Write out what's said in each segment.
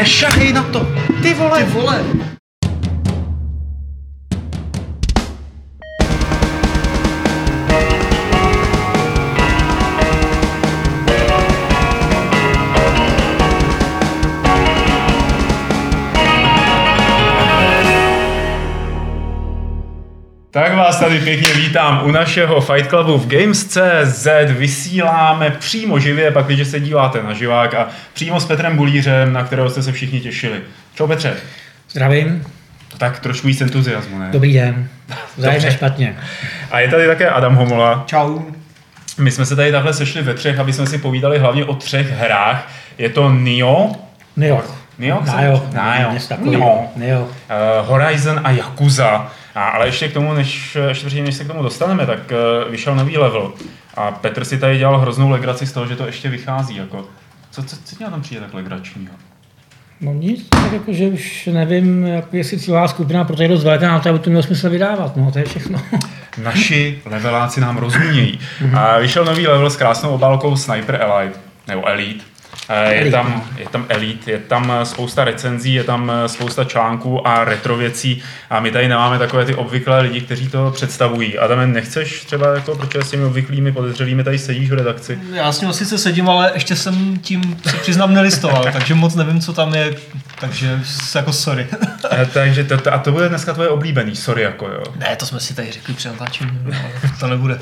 Nešahej na to! Ty vole! Ty vole! Tady pěkně vítám u našeho Fight Clubu v Games.cz. Vysíláme přímo živě, pak když se díváte na živák a přímo s Petrem Bulířem, na kterého jste se všichni těšili. Čau Petře. Zdravím. Tak trošku víc entuziasmu, ne? Dobrý den. Zájemně špatně. A je tady také Adam Homola. Čau. My jsme se tady takhle sešli ve třech, aby jsme si povídali hlavně o třech hrách. Je to Nio, Nio. Nio? Nio. Nio. Uh, Horizon a Yakuza. A, ale ještě k tomu, než, ještě předtím, než se k tomu dostaneme, tak uh, vyšel nový level. A Petr si tady dělal hroznou legraci z toho, že to ještě vychází. Jako. Co, co, co tom přijde tak legračního? No nic, tak jako, že už nevím, jak, jestli cílová skupina pro dost velká, to, aby to mělo smysl vydávat. No, to je všechno. Naši leveláci nám rozumějí. A vyšel nový level s krásnou obálkou Sniper Elite, nebo Elite. Eh, Je tam, je tam Elite, je tam eh, spousta recenzí, je tam eh, spousta článků a retro věcí a my tady nemáme takové ty obvyklé lidi, kteří to představují. Adame, nechceš třeba, jako, proč s těmi obvyklými podezřelými tady sedíš v redakci? Já s ním sice sedím, ale ještě jsem tím, se přiznám, nelistoval, takže moc nevím, co tam je, takže jako sorry. Eh, Takže to, to, a to bude dneska tvoje oblíbený, sorry jako jo. ne, to jsme si tady řekli při natáčení, ale to nebude.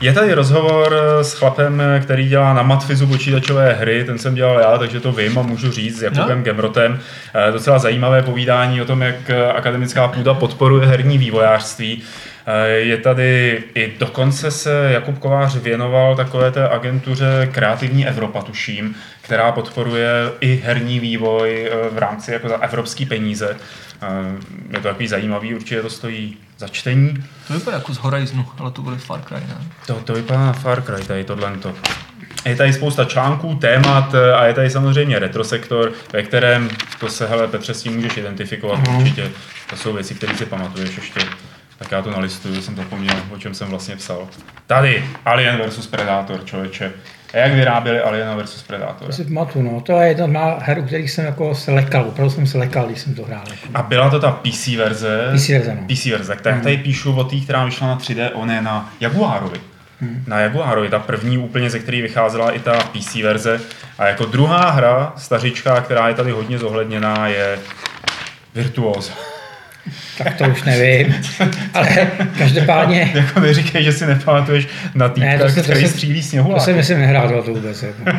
Je tady rozhovor s chlapem, který dělá na Matfizu počítačové hry, ten jsem dělal já, takže to vím a můžu říct, s Jakubem No. Gemrotem. Eh, Docela zajímavé povídání o tom, jak eh, akademická půda podporuje herní vývojářství. Eh, Je tady i dokonce se Jakub Kovář věnoval takové té agentuře Kreativní Evropa, tuším, která podporuje i herní vývoj eh, v rámci jako za evropský peníze. Eh, Je to takový zajímavý, určitě to stojí za čtení. To vypadá jako z Horizonu, ale to bude Far Cry, ne? To, to vypadá na Far Cry, tady tohle. Je tady spousta článků, témat a je tady samozřejmě retrosektor, ve kterém to se, hele Petře, s tím můžeš identifikovat Mhm. určitě. To jsou věci, které si pamatuješ ještě. Tak já to nalistuju, jsem zapomněl, o čem jsem vlastně psal. Tady, Alien versus Predator, člověče. A jak vyráběli Alien versus Predator? To si pamatuju, no. To je jedna má her, u kterých jsem jako se lekal. Opravdu jsem se lekal, když jsem to hrál. Jako. A byla to ta PC verze? PC verze, no. PC verze. Tak tady píšu o té, která vyšla na 3D, on je na Jaguarovi. Na Jaguarovi, ta první úplně, ze který vycházela i ta PC verze. A jako druhá hra, stařička, která je tady hodně zohledněná, je Virtuos. Tak to už nevím. Ale každopádně, jako neříkej, že si nepamatuješ na týpka, Ne, to se- to který se- střílí to sněhulák. jsem myslím nehrál to vůbec. Jako.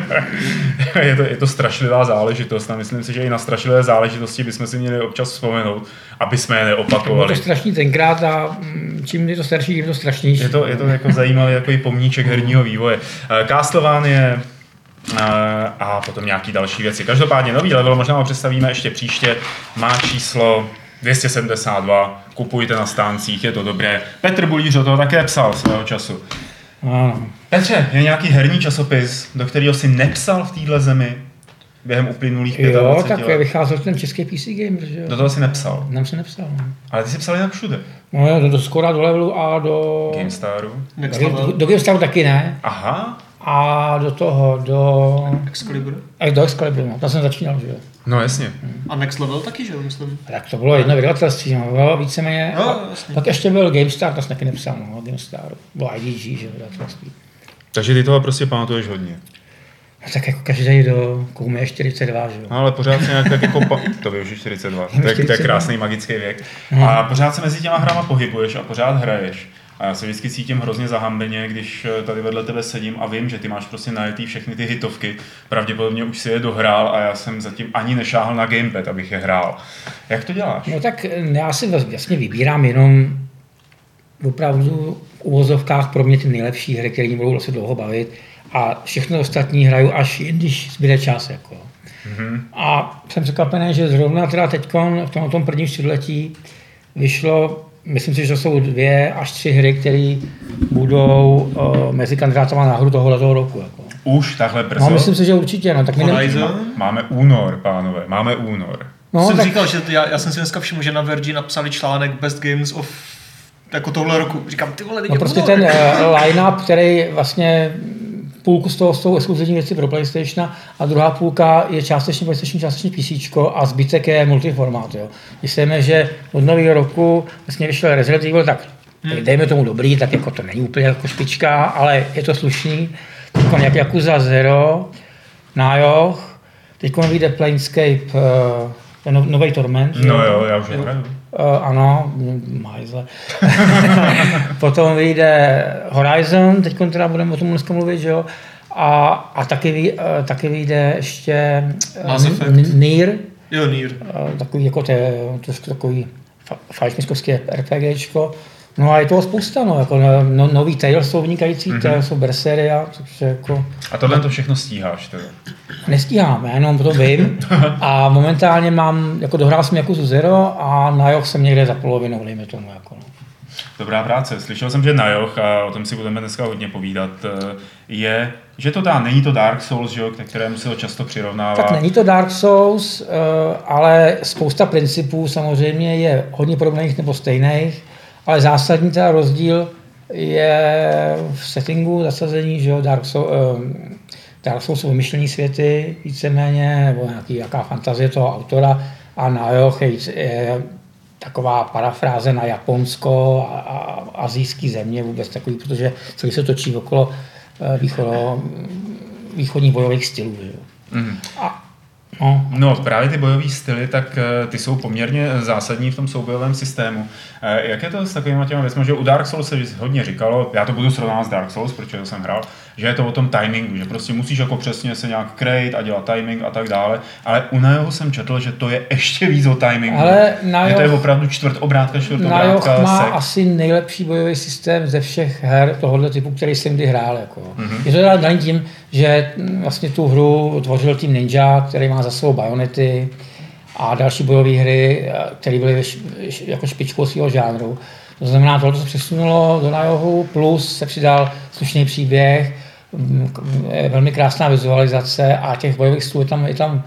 je, to, je to strašlivá záležitost a myslím si, že i na strašlivé záležitosti bychom si měli občas vzpomenout, aby jsme je Bylo neopakovali. to strašný tenkrát a mm, čím je to starší, tím je to strašnější. Je to, je to jako zajímavý takový pomníček herního vývoje. Eh, Castlevania eh, a potom nějaký další věci. Každopádně nový level, možná ho představíme ještě příště, má číslo 272, kupujte na stáncích, je to dobré. Petr Bulíř do toho také psal svého času. Ano. Petře, je nějaký herní časopis, do kterého si nepsal v téhle zemi během uplynulých 25 Jo, tak let? vycházel ten český PC Gamer, že jo? Do toho si nepsal. Nám se nepsal. no. Ale ty si psal jinak všude. No do, do Skora, do Levelu a do... GameStaru. Do, do GameStaru taky ne. Aha, A do toho, do... Excalibur. A do Excalibur, no. Tam jsem začínal, že jo. no jasně. A Next level taky, že jo, myslím. A tak to bylo jedno vydavatelství, no, bylo víceméně. A jasně. pak ještě byl GameStar, to jsem taky nepsal, no, GameStar. Bylo IDG, že jo, vydavatelství. Takže ty toho prostě pamatuješ hodně. No, tak jako každý do Kumy 42, že jo. No ale pořád se nějak tak jako... Pa... To by už je 42. To je, to je 42. krásný magický věk. Mhm. A pořád se mezi těma hrama pohybuješ a pořád hraješ. A já se vždycky cítím hrozně zahambeně, když eh, tady vedle tebe sedím a vím, že ty máš prostě najetý všechny ty hitovky. Pravděpodobně už si je dohrál a já jsem zatím ani nešáhl na gamepad, abych je hrál. Jak to děláš? No tak eh, já si vlast- vlastně vybírám jenom opravdu v uvozovkách pro mě ty nejlepší hry, které mě budou vlastně dlouho bavit a všechno ostatní hraju až jen když zbyde čas. Jako. Mhm. A jsem překvapený, že zrovna teda teď v tom, tom prvním čtvrtletí vyšlo, myslím si, že to jsou dvě až tři hry, které budou uh, mezi kandidátama na hru tohoto roku. Jako. Už takhle brzo? No, myslím si, že určitě. No, tak Horizon? Máme únor, pánové, máme únor. no, jsem tak, říkal, že já, já jsem si dneska všiml, že na Verge napsali článek Best Games of jako tohle roku. Říkám, ty vole, no prostě únor. ten uh, line-up, který vlastně půlku z toho jsou exkluzivní věci pro PlayStation a druhá půlka je částečně PlayStation, částečně PC a zbytek je multiformát. Jo. Se že od nového roku vlastně vyšel Resident Evil, tak hmm. dejme tomu dobrý, tak jako to není úplně jako špička, ale je to slušný. Teď jak Yakuza Zero, Najoch, teď vyjde Planescape, uh, ten nový Torment. No jo, já už hraju. Uh, ano, majzle. Potom vyjde Horizon, teď teda budeme o tom dneska mluvit, že jo. A, a taky, vy, uh, taky vyjde ještě uh, Nier. Jo, Nier. Uh, takový jako to, trošku takový falšmiskovské RPGčko. No a je toho spousta, no, jako no, no nový Tales jsou vynikající, mm-hmm. Tales jsou Berseria, takže jako... A tohle to všechno stíháš teda? Nestíhám, jenom to vím. a momentálně mám, jako dohrál jsem jako Zero a na Joch jsem někde za polovinou, dejme tomu, jako no. Dobrá práce. Slyšel jsem, že na Joch, a o tom si budeme dneska hodně povídat, eh, je, že to dá, není to Dark Souls, že jo, k kterému se ho často přirovnává. Tak není to Dark Souls, eh, ale spousta principů samozřejmě je hodně podobných nebo stejných ale zásadní teda rozdíl je v settingu zasazení, že jo, Dark, Souls, um, Dark Souls jsou vymyšlení světy víceméně, nebo nějaký, jaká fantazie toho autora a na Joch je, je taková parafráze na Japonsko a, a azijský země vůbec takový, protože celý se točí okolo uh, východo, východních bojových stylů. Že jo. Mm. A No. no, právě ty bojové styly, tak eh, ty jsou poměrně zásadní v tom soubojovém systému. Eh, jak je to s takovými těmi věcmi, že u Dark Souls se hodně říkalo, já to budu srovnávat s Dark Souls, protože to jsem hrál, že je to o tom timingu, že prostě musíš jako přesně se nějak krejt a dělat timing a tak dále, ale u Najohu jsem četl, že to je ještě víc o timingu. Ale Najoh, to je opravdu čtvrt obrátka, čtvrt obrátka, má sek. asi nejlepší bojový systém ze všech her tohohle typu, který jsem kdy hrál. Jako. Mm-hmm. Je to daný tím, že vlastně tu hru tvořil tým Ninja, který má za svou bajonety a další bojové hry, které byly jako špičkou svého žánru. To znamená, tohle se přesunulo do Najohu, plus se přidal slušný příběh, velmi krásná vizualizace a těch bojových stůl je tam, je tam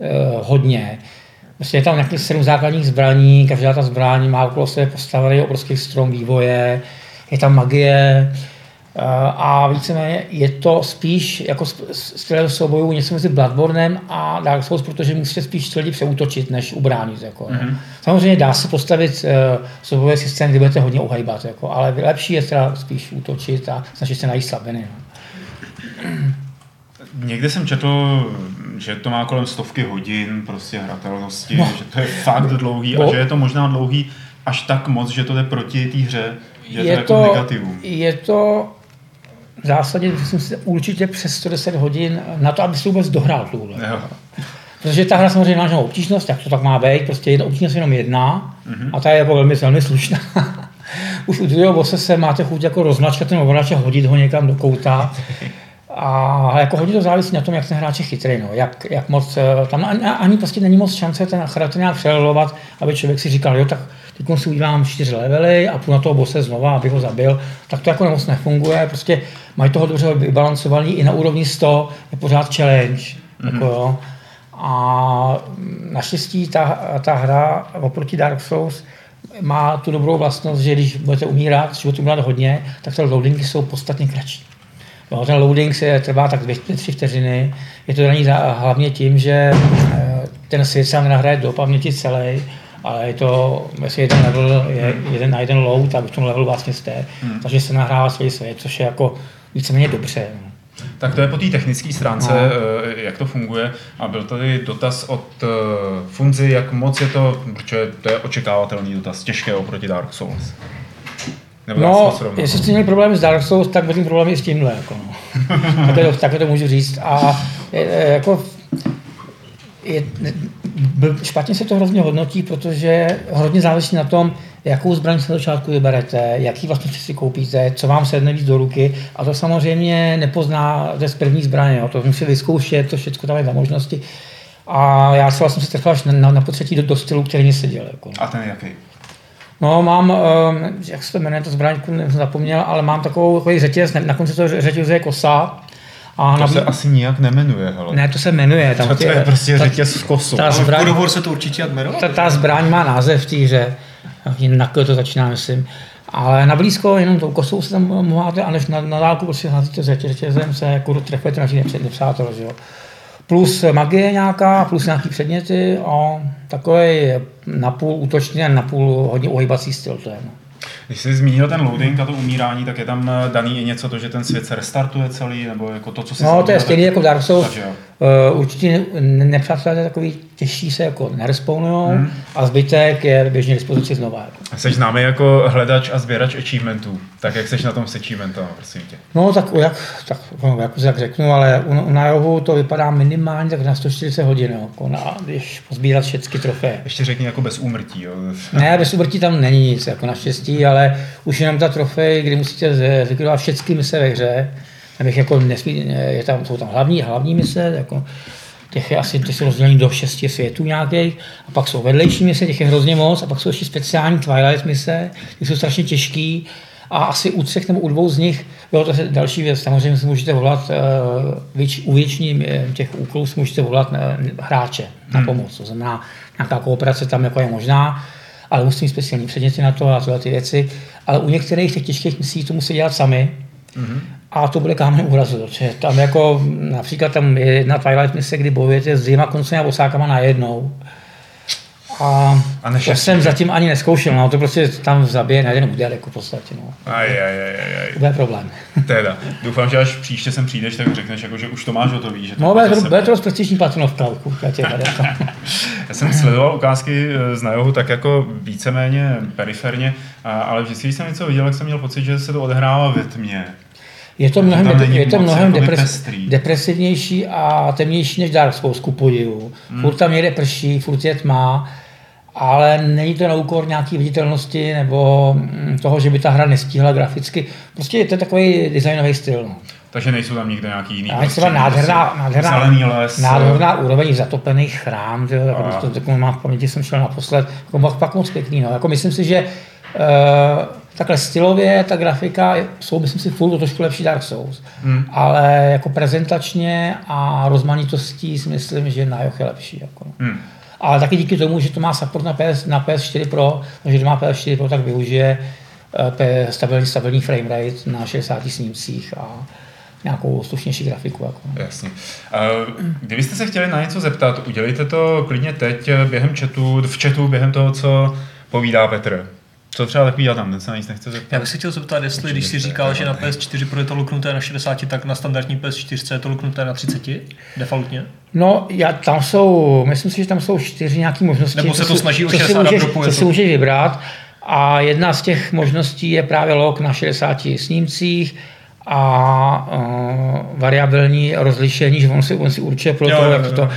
eh, hodně. Vlastně je tam nějakých sedm základních zbraní, každá ta zbraň má okolo sebe postavený obrovský strom vývoje, je tam magie, Eh, a víceméně je to spíš jako styl soubojů něco mezi Bloodbornem a Dark Souls, protože musíte spíš lidi přeútočit, než ubránit. Jako, mm-hmm. Samozřejmě dá se postavit uh, soubojový systém, kde budete hodně uhajbat, jako, ale lepší je teda spíš útočit a snažit se najít slabiny. No. Někde jsem četl, že to má kolem stovky hodin prostě hratelnosti, no. že to je fakt dlouhý a že je to možná dlouhý až tak moc, že to jde proti té hře. Že je to, to jako to Je to v zásadě myslím si, určitě přes 110 hodin na to, aby si vůbec dohrál tuhle. Protože ta hra samozřejmě má obtížnost, jak to tak má být, prostě je obtížnost jenom jedna mm-hmm. a ta je jako velmi, velmi slušná. Už u druhého bose se máte chuť jako rozmačkat ten ovladač a hodit ho někam do kouta. A jako hodně to závisí na tom, jak ten hráč je chytrý, no. jak, jak moc, eh, tam ani, ani prostě není moc šance ten charakter nějak přelovat, aby člověk si říkal, jo, tak teď si udělám čtyři levely a půl na toho bose znova, aby ho zabil, tak to jako moc nefunguje, prostě mají toho dobře vybalancovaný, i na úrovni 100 je pořád challenge, mm-hmm. jako jo. A naštěstí ta, ta hra oproti Dark Souls má tu dobrou vlastnost, že když budete umírat, budete umírat hodně, tak ty loadingy jsou podstatně kratší. Jo, ten loading se trvá tak 2-3 vteřiny. Je to daný hlavně tím, že eh, ten svět se nahraje do paměti celý, ale je to, jestli jeden level je jeden na jeden load, tak v tom levelu vlastně jste, hmm. takže se nahrává svůj svět, což je jako víceméně dobře. No. Tak to je po té technické stránce, no. Eh, jak to funguje. A byl tady dotaz od eh, Funzi, jak moc je to, protože to je očekávatelný dotaz, těžké oproti Dark Souls. Nebo no, jestli jste měli problém s Dark Souls, tak budeme problémy i s tímhle. Jako no. takhle, to, takhle to můžu říct. A je, jako je, špatně se to hrozně hodnotí, protože hodně závisí na tom, jakou zbraň se na začátku vyberete, jaký vlastně si koupíte, co vám sedne víc do ruky. A to samozřejmě nepozná z první zbraně. Jo. To musí vyzkoušet, to všechno tam je za možnosti. A já se vlastně se trefil až na, na, na potřetí do, do stylu, který mě seděl. Jako. A ten jaký? No, mám, um, jak se to jmenuje, to zbraňku jsem zapomněl, ale mám takovou takový řetěz, na konci toho řetězu je kosa. A to nabí... se asi nijak nemenuje, hele. Ne, to se jmenuje. Tam to, to je prostě řetěz v kosu. Ta zbraň, ale se to určitě jmenuje. Ta, ta zbraň má název v té hře. Na to začíná, myslím. Ale na blízko jenom tou kosou se tam máte, a než na, na dálku prostě házíte řetězem se jako trefujete na nepřátel, že jo. Plus magie nějaká, plus nějaký předměty a takový napůl útočný a napůl hodně uhybací styl to je. No. Když jsi zmínil ten loading a to umírání, tak je tam eh, daný i něco to, že ten svět se restartuje celý, nebo jako to, co si No, to je stejný jako Dark Souls. Takže, určitě nepřátelé takový těžší se jako nerespownujou hmm. a zbytek je běžně dispozici znova. Jako. Jsi známý jako hledač a sběrač achievementů. Tak jak jsi na tom s achieventem, prosím tě? No tak jak, tak, no, jak, jak řeknu, ale u, na johu to vypadá minimálně tak na 140 hodin, jako na, když pozbírat všechny trofeje. Ještě řekni jako bez úmrtí. Jo. ne, bez úmrtí tam není nic, jako naštěstí, ale už jenom ta trofej, kdy musíte zlikvidovat všechny mise ve hře, abych jako nesmí, je tam, jsou tam hlavní, hlavní mise, jako těch je asi, těch jsou rozdělení do šesti světů nějakých, a pak jsou vedlejší mise, těch je hrozně moc, a pak jsou ještě speciální Twilight mise, ty jsou strašně těžký, a asi u třech nebo u dvou z nich, jo, to je další věc, samozřejmě si můžete volat, věč, u většiní eh, těch úkolů si můžete volat uh, hráče na hmm. pomoc, to znamená, nějaká kooperace tam jako je možná, ale musí mít speciální předměty na to a tyhle ty věci, ale u některých těch těžkých misí to musí dělat sami, mm-hmm. A to bude kámen úrazu, protože tam jako například tam je jedna Twilight mise, kdy bojujete s dvěma koncemi a osákama najednou. A, a to jsem zatím ani neskoušel, no, to prostě tam zabije na jeden úder, jako v podstatě, no. Aj, aj, aj, aj. To bude problém. Teda, doufám, že až příště sem přijdeš, tak řekneš, jako, že už to máš hotový. Že to no, bude to, bude to rozprestiční patronovka, já tě Já jsem sledoval ukázky z Najohu tak jako víceméně periferně, ale vždycky, když jsem něco viděl, tak jsem měl pocit, že se to odehrává ve tmě. Je to mnohem, de, je to mnohem depres, depresivnější a temnější než Dark Souls, ku podivu. Hmm. Furt tam jede prší, furt je tma, ale není to na úkor nějaké viditelnosti nebo mm, toho, že by ta hra nestíhla graficky. Prostě je to takový designový styl. No. Takže nejsou tam nikde nějaký jiný Ale třeba nádherná, nádherná, les. nádherná úroveň zatopených chrám, že, jako to, to, mám v paměti, jsem šel naposled, jako pak moc pěkný. No. Jako myslím si, že uh, takhle stylově ta grafika jsou, myslím si, furt trošku lepší Dark Souls. Hmm. Ale jako prezentačně a rozmanitostí si myslím, že Najoch je lepší. Jako. Hmm. Ale taky díky tomu, že to má support na, PS, na PS4 Pro, takže když má PS4 Pro, tak využije uh, stabilní, stabilní frame rate na 60 snímcích a nějakou slušnější grafiku. Jako. Jasně. Uh, kdybyste se chtěli na něco zeptat, udělejte to klidně teď během chatu, v chatu během toho, co povídá Petr. Co třeba takový tam, ten se na nic nechce zeptat. Já bych se chtěl zeptat, jestli když jsi říkal, že na PS4 Pro je to luknuté na 60, tak na standardní PS4 je to luknuté na 30 defaultně? No, já, tam jsou, myslím si, že tam jsou čtyři nějaké možnosti. Nebo se to snaží o 60 můžeš, co si můžeš vybrat. A jedna z těch možností je právě log na 60 snímcích a uh, variabilní rozlišení, že on si, on si určuje pro to, jak to.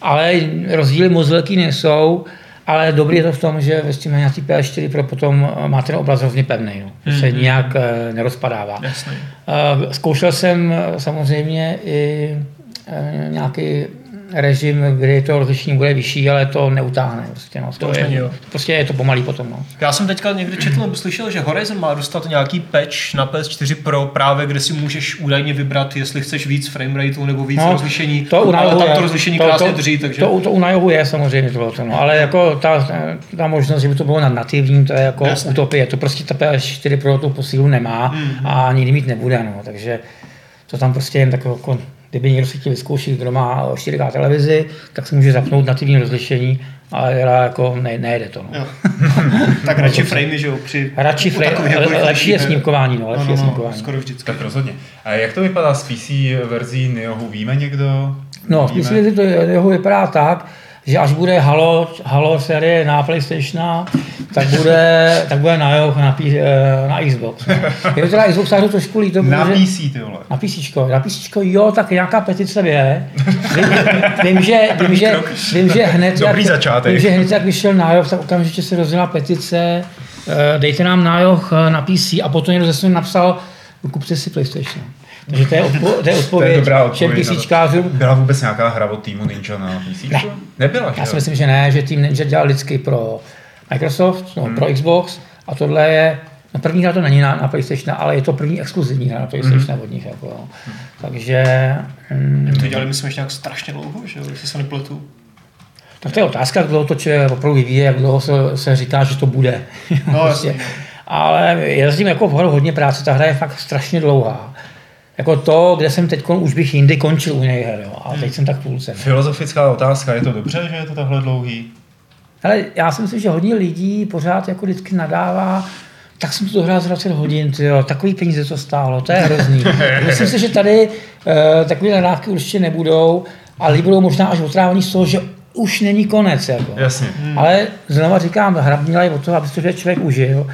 Ale rozdíly moc velký nejsou. Ale dobrý je to v tom, že ve Steam nějaký PS4 Pro potom eh, má ten obraz hrozně pevný, no. mm-hmm. se mhm. nijak uh, nerozpadává. Jasný. Uh, zkoušel jsem samozřejmě i nějaký režim, kdy to rozlišení bude vyšší, ale to neutáhne. Prostě, no. to, to je, není, jo. Prostě je to pomalý potom. No. Já jsem teďka někde četl nebo slyšel, že Horizon má dostat nějaký patch na PS4 Pro, právě kde si můžeš údajně vybrat, jestli chceš víc frame rateu nebo víc no, rozlišení. To u ale tam to rozlišení to, krásně to, drží. Takže... To, to, u Najohu je samozřejmě to, no. ale jako ta, ta možnost, že by to bylo na nativním, to je jako Jasně. utopie. To prostě ta PS4 Pro tu posílu nemá mm-hmm. a nikdy mít nebude. No. Takže to tam prostě jen takové jako Kdyby někdo si chtěl vyzkoušet, kdo má 4K televizi, tak se může zapnout na TV rozlišení, ale jako ne, nejde to. No. tak radši framey, že jo? Při, radši frame, lepší je snímkování, no, lepší no, no, je no, snímkování. Skoro vždycky. Tak rozhodně. A jak to vypadá s PC verzí Neohu? Víme někdo? No, s PC verzí Neohu vypadá tak, že až bude Halo, Halo série na PlayStation, tak bude, tak bude na, na, eh, na Xbox. Je to teda Xbox to trošku líto. Na PC, ty vole. Na PC, na PC, jo, tak nějaká petice je. Vím, vím, že, vím, že, vím, že hned, Dobrý jak, začátek. Vím, že hned jak vyšel nájov, tak okamžitě se rozdělila petice, eh, dejte nám nájoh eh, na PC a potom někdo zase napsal, kupte si PlayStation. Takže to je, odpo- to je odpověď, to je dobrá odpověď všem PCčkářům. Byla vůbec nějaká hra od týmu Ninja na PC? Ne. Nebyla, Já si myslím, že ne, že tým Ninja dělal vždycky pro Microsoft, no, hmm. pro Xbox a tohle je No první hra to není na, na PlayStation, ale je to první exkluzivní hra na PlayStation mm. od nich. Jako, no. mm. Takže... Mm, to dělali, myslím, ještě nějak strašně dlouho, že jo, jestli se nepletu. Tak to je otázka, jak dlouho to če opravdu vyvíje, jak dlouho se, se říká, že to bude. No, prostě. ale je s tím jako hodně práce, ta hra je fakt strašně dlouhá. Jako to, kde jsem teď, už bych jindy končil u něj, jo, a teď jsem tak půlce. Filozofická otázka, je to dobře, že je to takhle dlouhý? Ale já si myslím, že hodně lidí pořád jako vždycky nadává, tak jsem to dohrál z 20 hodin, tyjo, takový peníze to stálo, to je hrozný. myslím si, že tady uh, takové nadávky určitě nebudou, ale lidi budou možná až otrávaní z toho, že už není konec. Jako. Jasně. Hmm. Ale znova říkám, hra měla i o to, aby to člověk užil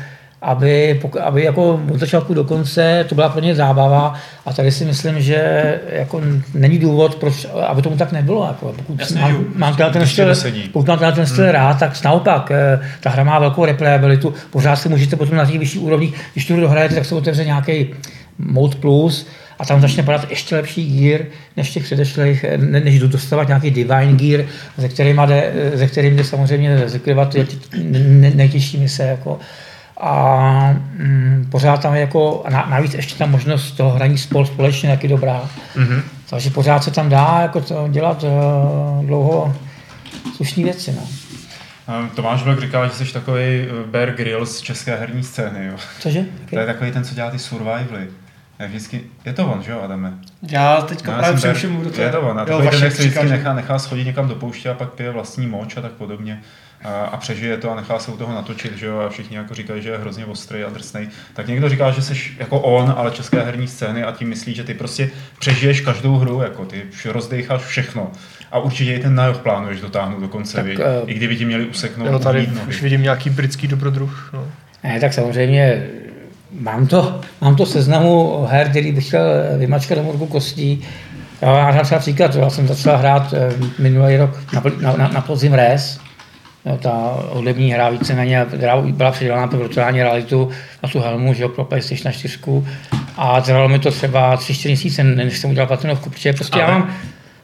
aby, aby jako od začátku do konce to byla pro ně zábava a tady si myslím, že jako není důvod, proč, aby tomu tak nebylo. Jako, pokud Jasně, mám, mám ten, ten styl, pokud mám ten styl hmm. rád, tak naopak, eh, ta hra má velkou replayabilitu, pořád si můžete potom na těch vyšších úrovních, když tu dohrajete, tak se otevře nějaký Mode Plus, a tam začne padat ještě lepší gear než těch předešlých, ne, než jdu dostávat nějaký divine gear, ze kterým jde, ze kterým jde samozřejmě zakryvat nejtěžší mise. Jako a mm, pořád tam je jako, a navíc ještě ta možnost toho hraní spol společně taky dobrá. Mm-hmm. Takže pořád se tam dá jako to dělat uh, dlouho slušné věci. No. Tomáš Vlek říká, že jsi takový eh, Bear Grylls z české herní scény. Jo. Cože? To je takový ten, co dělá ty survivaly. Je, vždycky, je to on, že jo, Adame? Já teďka no, právě přemýšlím, kdo to je. Je to on. A takový ten, se vždycky nechá, nechá schodit někam do pouště a pak pije vlastní moč a tak podobně a přežije to a nechá se u toho natočit, že jo, a všichni jako říkají, že je hrozně ostrý a drsný. Tak někdo říká, že jsi jako on, ale české herní scény a tím myslí, že ty prostě přežiješ každou hru, jako ty rozdecháš všechno. A určitě i ten nájoh plánuješ dotáhnout do konce, tak, uh, I kdyby ti měli useknout jo, tady už vidím nějaký britský dobrodruh. No. Ne, tak samozřejmě mám to, mám to seznamu her, který bych chtěl vymačkat do morgu kostí. Já vám třeba příklad, já jsem začal hrát eh, minulý rok na, na, na, na podzim Res, ta hudební hra víceméně, byla předělána pro virtuální realitu na tu helmu, že jo, pro PlayStation 4. A trvalo mi to třeba 3-4 měsíce, než jsem udělal platinovku, protože prostě ale, já mám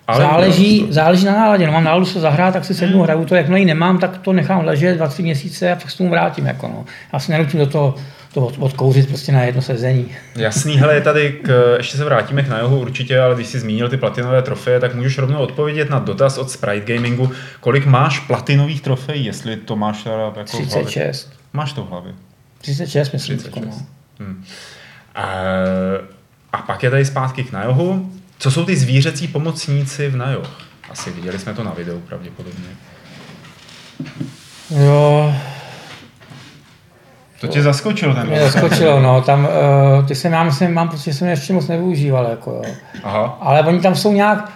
ale záleží, záleží na náladě, no, mám náladu se zahrát, tak si sednu, hmm. hraju to, jakmile ji nemám, tak to nechám ležet 2-3 měsíce a pak se tomu vrátím. Jako, no. Já se nenutím do toho to od, odkouřit prostě na jedno sezení. Jasný, hele, tady k, ještě se vrátíme k Najohu určitě, ale když jsi zmínil ty platinové trofeje, tak můžeš rovnou odpovědět na dotaz od Sprite Gamingu. Kolik máš platinových trofejí, jestli to máš teda jako 36. V Máš to v hlavě? 36, myslím. 36. No. Hmm. A, a pak je tady zpátky k Najohu. Co jsou ty zvířecí pomocníci v Najoh? Asi viděli jsme to na videu pravděpodobně. Jo, to tě zaskočilo ten Mě zaskočilo, no. Tam, uh, ty se nám, myslím, mám pocit, že jsem ještě moc nevyužíval, jako jo. Aha. Ale oni tam jsou nějak,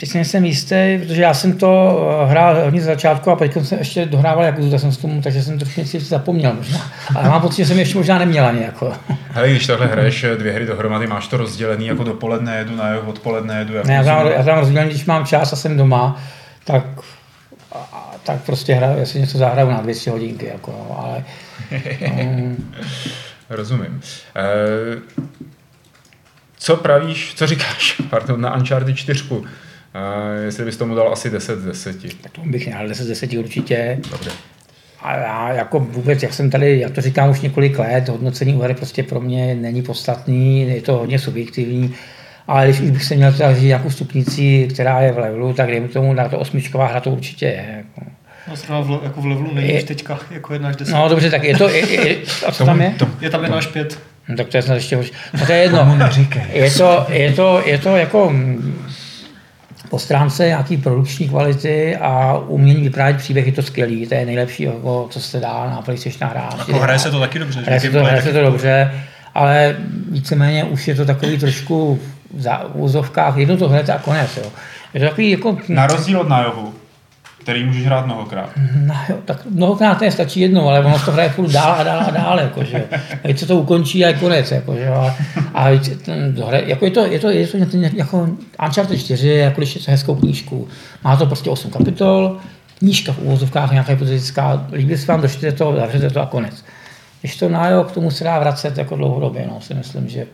teď si nejsem jistý, protože já jsem to eh, hrál hodně z začátku a teď jsem ještě dohrával jako tak jsem s tomu, takže jsem trošku něco zapomněl možná. Ale mám pocit, že jsem ještě možná neměl ani jako. Hele, když takhle hraješ eh, dvě hry dohromady, máš to rozdělený jako dopoledne jedu na jeho, odpoledne jedu. Jako ne, já tam, já tam rozdělený, když mám čas a jsem doma, tak tak prostě hraju, jestli něco zahraju na 200 hodinky, jako, no, ale... Um... Rozumím. E, co pravíš, co říkáš, pardon, na Uncharted 4? Jestli bys tomu dal asi 10 z 10. Tak tomu bych měl 10 z 10 určitě. Dobře. A já jako vůbec, jak jsem tady, já to říkám už několik let, hodnocení hry prostě pro mě není podstatný, je to hodně subjektivní. Ale když už bych se měl teda říct nějakou stupnici, která je v levelu, tak dejme tomu, na to osmičková hra to určitě je. Jako. No zrovna v, jako v levelu není je, teďka jako 1 až 10. No dobře, tak je to, je, je, a co tam je? Je tam 1 až 5. No, tak to je snad ještě horší. No to je jedno. Je to, je to, je to jako po stránce nějaký produkční kvality a umění vyprávět příběh je to skvělý, to je nejlepší, jako, co se dá na PlayStation hrát. Jako hraje se to taky dobře. Hraje se to, hraje se to dobře, ale víceméně už je to takový trošku v úzovkách, jedno to hrajete a konec. Jo. Je to takový jako... Na rozdíl od Najohu, který můžeš hrát mnohokrát. No jo, tak mnohokrát ne, stačí jednou, ale ono to hraje furt dál a dál a dál, jakože. A když se to ukončí a je konec, jakože. A, a hra, jako je to, je to, je to jako Uncharted 4, jako když je to hezkou knížku. Má to prostě 8 kapitol, knížka v úvozovkách nějaká hypotetická, líbí se vám, dočtete to, zavřete to a konec. Když to nájo, k tomu se dá vracet jako dlouhodobě, no, si myslím, že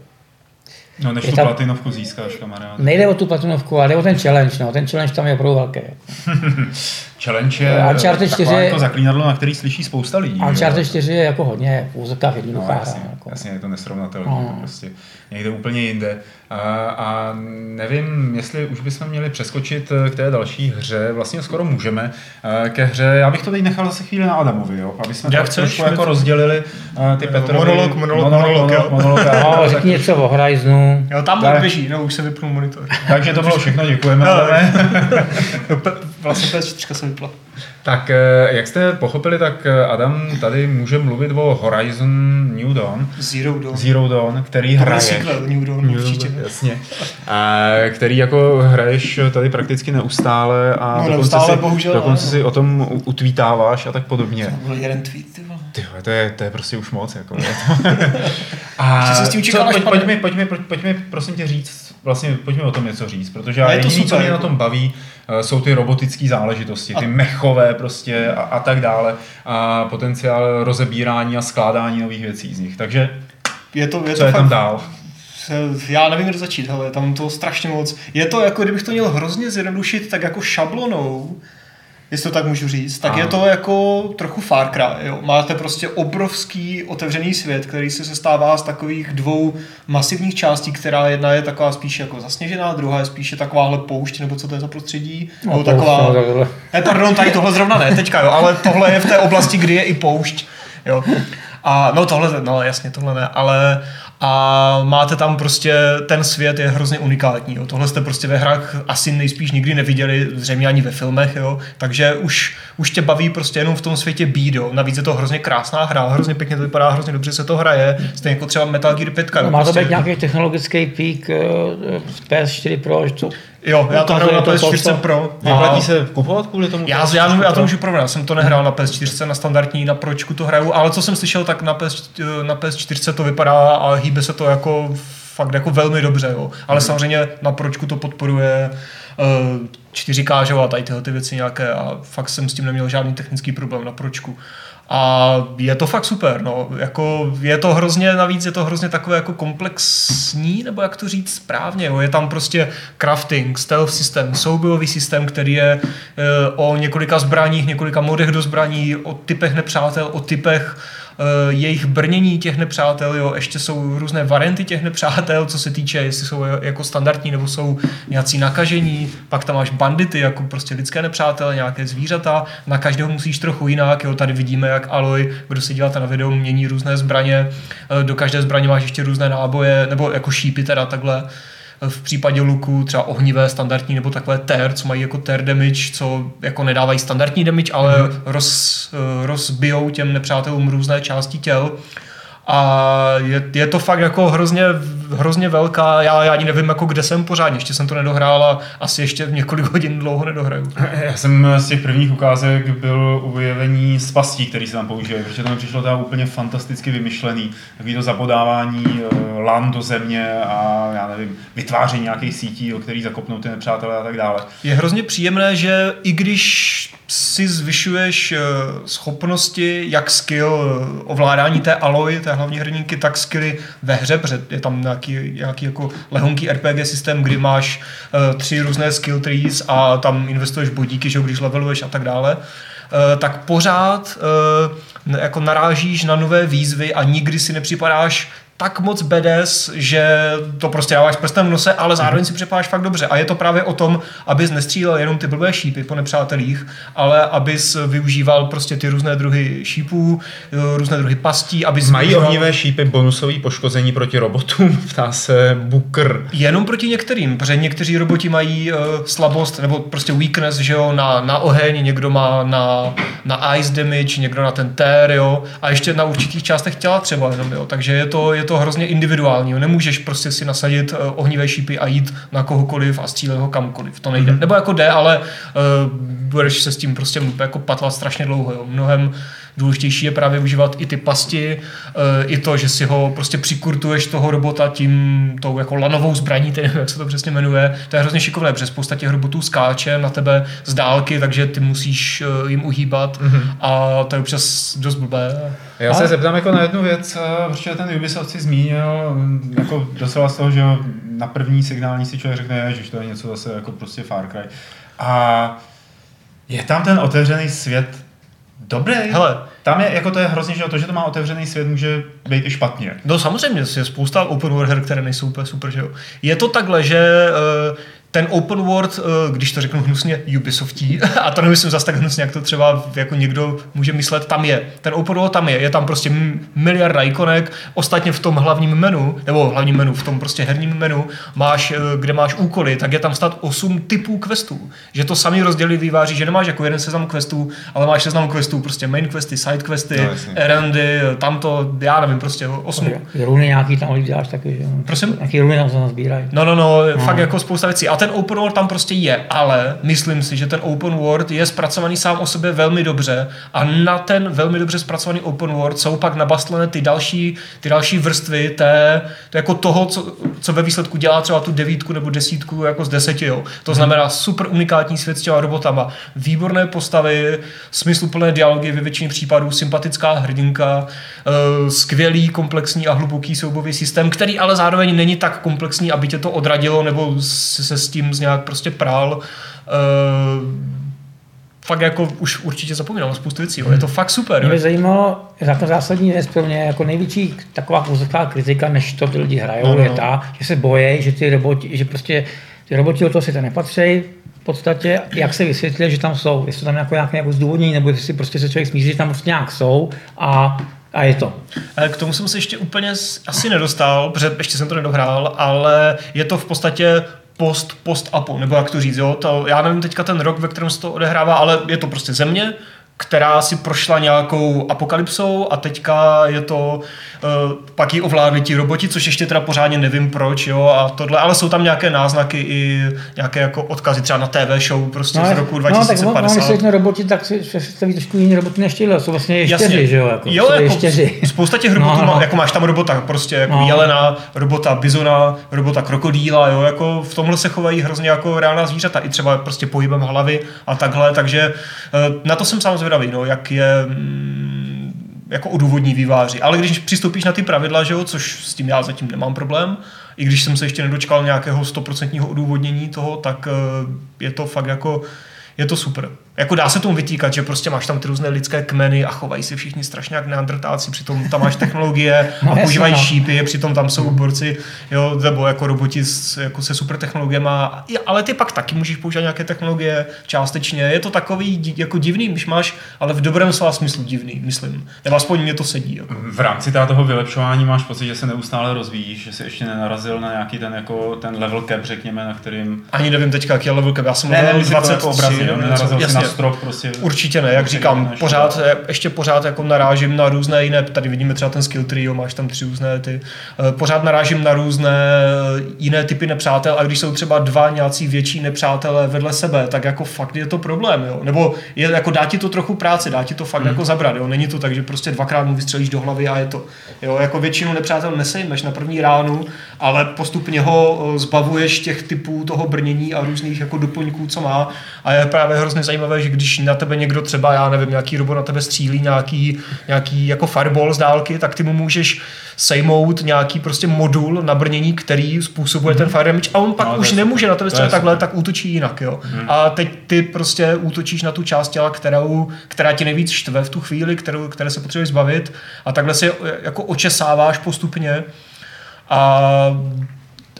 No než tu tam- platinovku získáš, kamarád. Nejde o tu platinovku, ale jde o ten challenge. No. Ten challenge tam je opravdu velký. Challenge je Uncharted taková 4 jako zaklínadlo, na který slyší spousta lidí. Uncharted 4 je jako hodně v úzokách jednoduchá No, jasně, Jako. jasně, je to nesrovnatelné, No. to prostě někde úplně jinde. A, a nevím, jestli už bychom měli přeskočit eh, k té další hře, vlastně skoro můžeme, eh, ke hře, já bych to teď nechal zase chvíli na Adamovi, jo, aby jsme Jak to chceš, trošku jako to- rozdělili eh, ty Petrovi. monolog, monolog, monolog, monolog, jo. monolog, No, řekni něco o Horizonu. Jo, tam Tak. běží, no už se vypnul monitor. Takže to bylo všechno, děkujeme. No, vlastně PS4 se vypla. Tak eh, jak jste pochopili, tak eh, Adam tady může mluvit o Horizon New Dawn, Zero Dawn. Zero Dawn, který To bude hraje. sequel New Dawn, určitě. Jasně. A, který jako hraješ tady prakticky neustále a No, dokonce, neustále, si, bohužel, dokonce ano. si o tom utvítáváš a tak podobně. To byl jeden tweet, ty vole. Ty to je, to je prostě už moc. Jako, a Že se s tím co, pojď, pojď, mi, pojď, mi, pojď, pojď mi prosím tě říct, vlastně pojďme o tom něco říct, protože já A je to jediný, co mě na jako. tom baví, eh, jsou ty robotické záležitosti, ty mechové prostě a, a tak dále a potenciál rozebírání a skládání nových věcí z nich. Takže Je to, je co to je fakt, tam dál? Já nevím, kde začít, hele, tam to strašně moc. Je to jako, kdybych to měl hrozně zjednodušit, tak jako šablonou, jestli to tak můžu říct, tak je Ano. to jako trochu Far Cry, jo. Máte prostě obrovský otevřený svět, který se sestává z takových dvou masivních částí, která jedna je taková spíš jako zasněžená, druhá je spíše takováhle poušť, nebo co to je za prostředí, No, nebo to taková... no. Ne, pardon, tady tohle zrovna ne, teďka jo, ale tohle je v té oblasti, kdy je i poušť, jo. A no tohle, no jasně, tohle ne, ale a máte tam prostě, ten svět je hrozně unikátní, jo. Tohle jste prostě ve hrách asi nejspíš nikdy neviděli, zřejmě ani ve filmech, jo. Takže už, už tě baví prostě jenom v tom světě být, jo. Navíc je to hrozně krásná hra, hrozně pěkně to vypadá, hrozně dobře se to hraje, stejně jako třeba Metal Gear 5, jo. No, má to prostě, být nějaký technologický pík z PS4 Pro, že to Jo, já to hraju na ukazuje to PS4 to, co- Pro. Vyplatí se kupovat kvůli tomu? Já, já, já, já to můžu porovnat, jsem to nehrál na PS4, na standardní, na pročku to hraju, ale co jsem slyšel, tak na, PS, na PS4 to vypadá a hýbe se to jako fakt jako velmi dobře, jo. ale samozřejmě na pročku to podporuje uh, 4K že a tady tyhle ty věci nějaké a fakt jsem s tím neměl žádný technický problém na pročku. A je to fakt super, no. Jako je to hrozně, navíc je to hrozně takové jako komplexní, nebo jak to říct správně, jo. Je tam prostě crafting, stealth systém, soubojový systém, který je e, o několika zbraních, několika modech do zbraní, o typech nepřátel, o typech jejich brnění těch nepřátel, jo. Ještě jsou různé varianty těch nepřátel, co se týče, jestli jsou jako standardní nebo jsou nějací nakažení, pak tam máš bandity, jako prostě lidské nepřátelé, nějaké zvířata, na každého musíš trochu jinak, jo. Tady vidíme, jak Aloy, kdo se díváte na video, mění různé zbraně, E, do každé zbraně máš ještě různé náboje, nebo jako šípy teda takhle v případě luku třeba ohnivé, standardní nebo takové ter, co mají jako ter damage, co jako nedávají standardní damage, ale Mhm. mm. roz, eh, rozbijou těm nepřátelům různé části těl. A je, je, to fakt jako hrozně, hrozně velká, já, já ani nevím, jako kde jsem pořádně, ještě jsem to nedohrál a asi ještě několik hodin dlouho nedohraju. Já jsem z těch prvních ukázek byl u vyjevení z pastí, který se tam používají, protože to mi přišlo tam úplně fantasticky vymyšlený. Takový to zapodávání eh, lan do země a já nevím, vytváření nějakých sítí, o který zakopnou ty nepřátelé a tak dále. Je hrozně příjemné, že i když si zvyšuješ eh, schopnosti, jak skill eh, ovládání té Aloy, té hlavní hrdinky, tak skilly ve hře, protože je tam nějaký, nějaký jako lehonký RPG systém, kdy máš uh, tři různé skill trees a tam investuješ bodíky, že když leveluješ a tak dále, uh, tak pořád uh, jako narážíš na nové výzvy a nikdy si nepřipadáš tak moc bedes, že to prostě dáváš prstem v nose, ale zároveň si připadáš fakt dobře. A je to právě o tom, abys nestřílel jenom ty blbé šípy po nepřátelích, ale abys využíval prostě ty různé druhy šípů, různé druhy pastí, abys Mají využíval- ohnivé šípy bonusové poškození proti robotům, ptá se Booker. Jenom proti některým, protože někteří roboti mají uh, slabost nebo prostě weakness, že jo, na, na oheň, někdo má na, na ice damage, někdo na ten ter, jo, a ještě na určitých částech těla třeba jenom, jo, takže je to, je to hrozně individuální, nemůžeš prostě si nasadit uh, ohnivé šípy a jít na kohokoliv a střílet ho kamkoliv, to nejde, mm-hmm. nebo jako jde, ale uh, budeš se s tím prostě jako patlat strašně dlouho, jo. mnohem důležitější je právě užívat i ty pasti, eh, i to, že si ho prostě přikurtuješ toho robota tím, tou jako lanovou zbraní, tedy jak se to přesně jmenuje. To je hrozně šikovné, protože spousta těch robotů skáče na tebe z dálky, takže ty musíš eh, jim uhýbat mm-hmm. a to je občas dost blbé. Já se zeptám jako na jednu věc, eh, protože ten Ubisoft si zmínil, mm, jako docela z toho, že na první signální si člověk řekne, že to je něco zase jako prostě Far Cry. A je tam ten otevřený svět dobrý? Hele, tam je, jako to je hrozně, že to, že to má otevřený svět, může být i špatně. No samozřejmě, je spousta open world her, které nejsou úplně super, že jo. Je to takhle, že uh, ten open world, eh, když to řeknu hnusně, Ubisoftí, a to nemyslím zase tak hnusně, jak to třeba jako někdo může myslet, tam je. Ten open world tam je, je tam prostě miliarda ikonek, ostatně v tom hlavním menu, nebo hlavním menu, v tom prostě herním menu, máš, eh, kde máš úkoly, tak je tam stát 8 typů questů. Že to sami rozdělili výváří, že nemáš jako jeden seznam questů, ale máš seznam questů, prostě main questy, side questy, no, erandy, tamto, já nevím, prostě 8. Runy nějaký tam děláš taky, že? Prosím? Nějaký runy tam se nazbírají. No, no, no, no, fakt jako spousta věcí. A ten open world tam prostě je, ale myslím si, že ten open world je zpracovaný sám o sobě velmi dobře a na ten velmi dobře zpracovaný open world jsou pak nabastlené ty další, ty další vrstvy té, to jako toho, co, co ve výsledku dělá třeba tu devítku nebo desítku jako z deseti. Jo. To mhm. znamená super unikátní svět s těma robotama, výborné postavy, smysluplné dialogy ve většině případů, sympatická hrdinka, uh, skvělý, komplexní a hluboký soubový systém, který ale zároveň není tak komplexní, aby tě to odradilo nebo se s tím z nějak prostě prál. Uh, fakt jako už určitě zapomínal na spoustu věcí. Je to fakt super. Mě by zajímalo, jako zásadní věc pro mě, jako největší taková pozitivní kritika, než to ty lidi hrajou, no, no. je ta, že se bojí, že ty roboti, že prostě ty roboti o to si to nepatří, v podstatě, jak se vysvětlí, že tam jsou, jestli tam jako nějaké jako zdůvodnění, nebo jestli prostě se člověk smíří, že tam prostě nějak jsou a a je to. K tomu jsem se ještě úplně asi nedostal, protože ještě jsem to nedohrál, ale je to v podstatě post, post apo, nebo jak to říct, jo? To, já nevím teďka ten rok, ve kterém se to odehrává, ale je to prostě země, která si prošla nějakou apokalypsou a teďka je to Eh, pak ji ovládli ti roboti, což ještě teda pořádně nevím proč, jo, a tohle, ale jsou tam nějaké náznaky i nějaké jako odkazy třeba na TV show prostě no, z roku 2050. No, tak když roboti, tak si představí trošku jiný roboty než tyhle, jsou vlastně ještěři, Jasně. že jo, jako, jo, jako ještěři. spousta těch robotů, no, no. Má, jako máš tam robota prostě jako no. jelena, robota bizona, robota krokodýla, jo, jako v tomhle se chovají hrozně jako reálná zvířata, i třeba prostě pohybem hlavy a takhle, takže eh, na to jsem sám zvědavý, no, jak je mm, jako odůvodní výváři. Ale když přistoupíš na ty pravidla, že jo, což s tím já zatím nemám problém, i když jsem se ještě nedočkal nějakého stoprocentního odůvodnění toho, tak eh, je to fakt jako, je to super jako dá se tomu vytýkat, že prostě máš tam ty různé lidské kmeny a chovají se všichni strašně jak neandrtáci, přitom tam máš technologie no, a používají no. šípy, přitom tam jsou borci, jo, nebo jako roboti s, jako se super technologiemi, ale ty pak taky můžeš používat nějaké technologie částečně. Je to takový jako divný, když máš, ale v dobrém slova smyslu divný, myslím. Nebo aspoň mě to sedí. Jako. V rámci toho vylepšování máš pocit, že se neustále rozvíjíš, že jsi ještě nenarazil na nějaký ten, jako, ten level cap, řekněme, na kterým... Ani nevím teďka, jaký je level cap. Já jsem ne, ne, 20 jako obrazí, nenarazil na strop prostě. Určitě ne, jak říkám, pořád, ještě pořád jako narážím na různé jiné, tady vidíme třeba ten skill trio, máš tam tři různé ty, eh, pořád narážím na různé eh, jiné typy nepřátel a když jsou třeba dva nějací větší nepřátelé vedle sebe, tak jako fakt je to problém, jo. Nebo je, jako dá ti to trochu práci, dá ti to fakt hmm. jako zabrat, jo. Není to tak, že prostě dvakrát mu vystřelíš do hlavy a je to. Jo, jako většinu nepřátel nesejmeš na první ránu, ale postupně ho eh, zbavuješ těch typů toho brnění a různých jako doplňků, co má. A je právě hrozně zajímavé, že když na tebe někdo třeba, já nevím, nějaký robot na tebe střílí nějaký, nějaký jako fireball z dálky, tak ty mu můžeš sejmout nějaký prostě modul na brnění, který způsobuje mm-hmm. ten fire damage a on pak no, už nemůže na tebe střílet takhle, tak útočí jinak, jo. Mm-hmm. A teď ty prostě útočíš na tu část těla, kterou, která ti nejvíc štve v tu chvíli, kterou, které se potřebuješ zbavit a takhle si jako očesáváš postupně a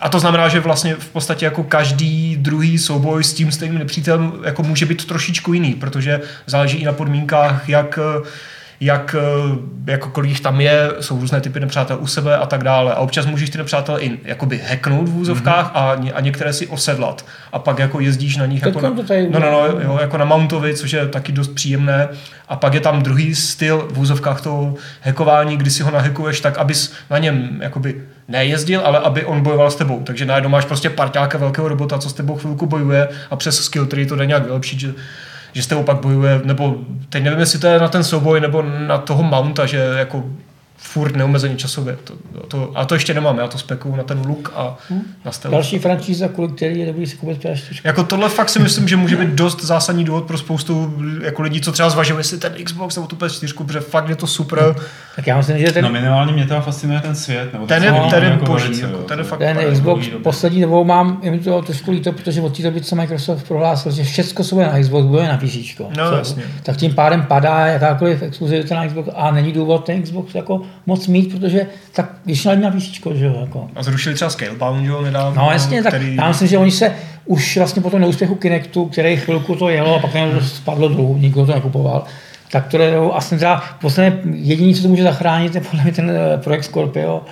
a to znamená, že vlastně v podstatě jako každý druhý souboj s tím stejným nepřítelem jako může být trošičku jiný, protože záleží i na podmínkách, jak jak, jako kolik jich tam je, jsou různé typy nepřátel u sebe a tak dále. A občas můžeš ty nepřátelé i jakoby hacknout v úzovkách mm-hmm. a, a některé si osedlat. A pak jako jezdíš na nich jako na, no, no, no, jo, jako na Mountovi, což je taky dost příjemné. A pak je tam druhý styl v úzovkách toho hackování, kdy si ho nahekuješ tak, abys na něm jakoby nejezdil, ale aby on bojoval s tebou. Takže najednou máš prostě parťáka velkého robota, co s tebou chvilku bojuje a přes skill tree to jde nějak vylepšit, že že s tebou pak bojuje, nebo teď nevím, jestli to je na ten souboj nebo na toho mounta, že jako furt neomezeně časově. To, to, a to ještě nemám, já to spekuju na ten look a na stealth. Další franšíza, kvůli který je dobrý si koupit PS4. Jako tohle fakt si myslím, že může být dost zásadní důvod pro spoustu jako lidí, co třeba zvažují, jestli ten Xbox nebo tu PS4, protože fakt je to super. Tak já myslím, že ten, No minimálně mě teda fascinuje ten svět. Nebo Ten je- ten je jako boží, velice, jako ten je to- fakt ten úplně Xbox poslední dobou mám jim to trošku líto, protože od té doby, co Microsoft prohlásil, že všechno, co bude na Xbox, bude na PC. No, jasně. Tak tím pádem padá jakákoliv exkluzivita na Xbox a není důvod ten Xbox jako moc mít, protože tak když na PC, že jo, jako. A zrušili třeba Scalebound, jo, nedávno. No jasně, tak který... já myslím, že oni se už vlastně po tom neúspěchu Kinectu, který chvilku to jelo a pak najednou to spadlo dolů, nikdo to nekupoval, tak to jdou asi třeba posledně jediný, co to může zachránit, je podle mě ten eh, projekt Scorpio,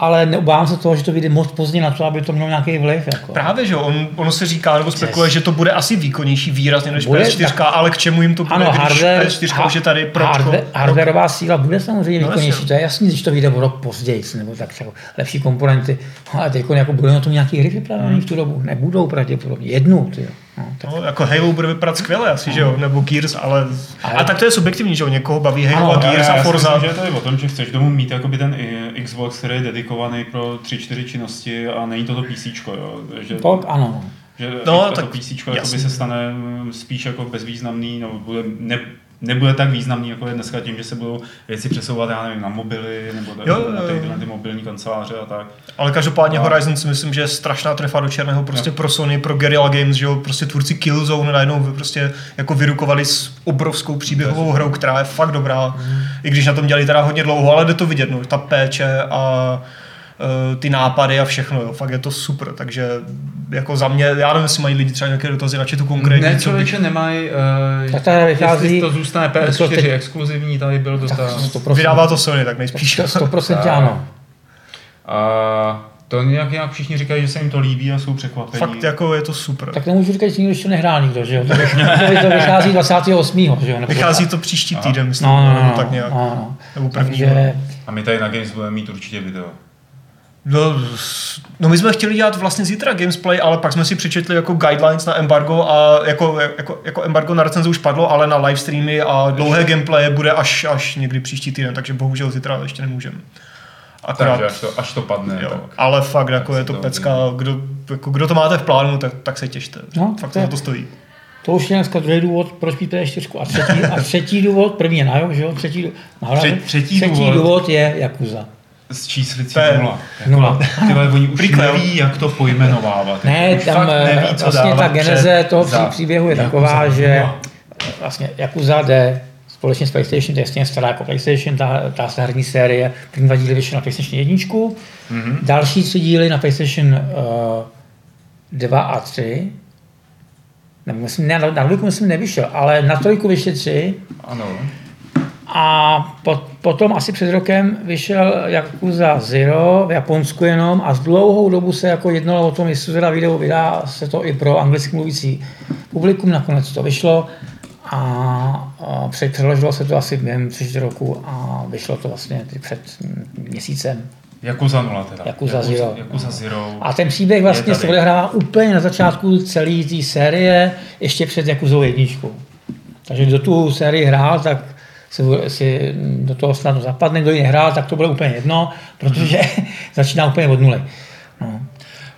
ale neobávám se toho, že to vyjde moc pozdě na to, aby to mělo nějaký vliv. Jako. Právě, že jo, on, ono se říká, nebo spekuluje, že to bude asi výkonnější výrazně než Bude, PS4, tak- ale k čemu jim to bude, Ano, když hardware, PS4 už je tady pro hardware, hardwareová síla bude samozřejmě No, výkonnější, jasně. to je jasný, když to vyjde o rok později, nebo tak třeba lepší komponenty. No, ale teď jako budou na tom nějaký hry vypravený v tu dobu, nebudou pravděpodobně, jednu, ty. No, tak No, jako Halo bude vypadat skvěle asi, že jo, nebo Gears, ale... Ale- A tak to je subjektivní, že jo, někoho baví Halo Ano, a Já- Gears já a si Forza. Myslím, že je to i o tom, že chceš domů mít jakoby ten i- Xbox, který je dedikovaný pro 3-4 činnosti a není to to PC, jo. Že, to ano. že No, no, to tak PC jasně. jakoby se stane mm, spíš jako bezvýznamný, nebo bude, ne, nebude tak významný, jako je dneska tím, že se budou věci přesouvat, já nevím, na mobily, nebo Jo, jo, jo, na, ty, na ty mobilní kanceláře a tak. Ale každopádně No. Horizon si myslím, že je strašná trefa do černého prostě pro Sony, pro Guerrilla Games, že jo, prostě tvůrci Killzone najednou prostě jako vyrukovali s obrovskou příběhovou hrou, která je fakt dobrá, i když na tom dělali teda hodně dlouho, ale jde to vidět, no, ta péče a ty nápady a všechno, jo, fakt je to super, takže jako za mě, já nevím, jestli mají lidi třeba nějaké dotazy na tu konkrétně, Ne, člověče, nemají, uh, Tak ta hra vychází- jestli to zůstane to PS4 teď- exkluzivní, tady byl dotaz. Prostě, vydává to Sony, tak nejspíš. 100% ano. A to nějak, nějak všichni říkají, že se jim to líbí a jsou překvapení. Fakt jako je to super. Tak nemůžu říkat, že nikdo ještě nehrál nikdo, že jo? To, to vychází 28. že jo? Nebo Vychází to příští týden, myslím, No, no, no, nebo no, tak nějak. no, no. Nebo první. Takže, A my tady na Games budeme mít určitě video. No, no my jsme chtěli dělat vlastně zítra gamesplay, ale pak jsme si přečetli jako guidelines na embargo a jako, jako, jako embargo na recenze už padlo, ale na live streamy a dlouhé gameplaye bude až, až někdy příští týden, takže bohužel zítra ještě nemůžeme. Akorát, Takže až to, až to padne, jo, tak. ale fakt jako je to to pecka, kdo, jako, kdo to máte v plánu, tak, tak se těšte. No, fakt to to je- za to stojí. to už je dneska druhý důvod, proč mít PS4. A třetí, a třetí důvod, první je Najo, že jo? Třetí, dů- nahoře. Tři- třetí třetí důvod. důvod je Yakuza. S číslicí To je- nula. Nula. Tyhle, oni už Prequel. neví, jak to pojmenovávat. Ne, už tam eh, neví, co vlastně ta geneze toho za. pří- příběhu je Yakuza taková, že nula. vlastně Yakuza jde společně s PlayStation, to je stejně stará jako PlayStation, ta, ta herní série, první dva díly vyšly na PlayStation 1, Mhm. další tři díly na PlayStation uh, 2 a 3, nebo myslím, ne, na, na dvojku myslím nevyšel, ale na trojku vyšly tři Ano. a po, potom asi před rokem vyšel Yakuza Zero v Japonsku jenom a z dlouhou dobu se jako jednalo o tom, jestli teda video vydá se to i pro anglicky mluvící publikum, nakonec to vyšlo a, a přeložilo se to asi během tři roku a vyšlo to vlastně před měsícem. Yakuza nula teda. Yakuza Zero. Yakuza Zero. A ten příběh vlastně se odehrává úplně na začátku celé té série, ještě před Jakuzou jedničkou. Takže kdo tu sérii hrál, tak se si do toho snadno zapadne, kdo ji nehrál, tak to bude úplně jedno, protože začíná úplně od nuly. No.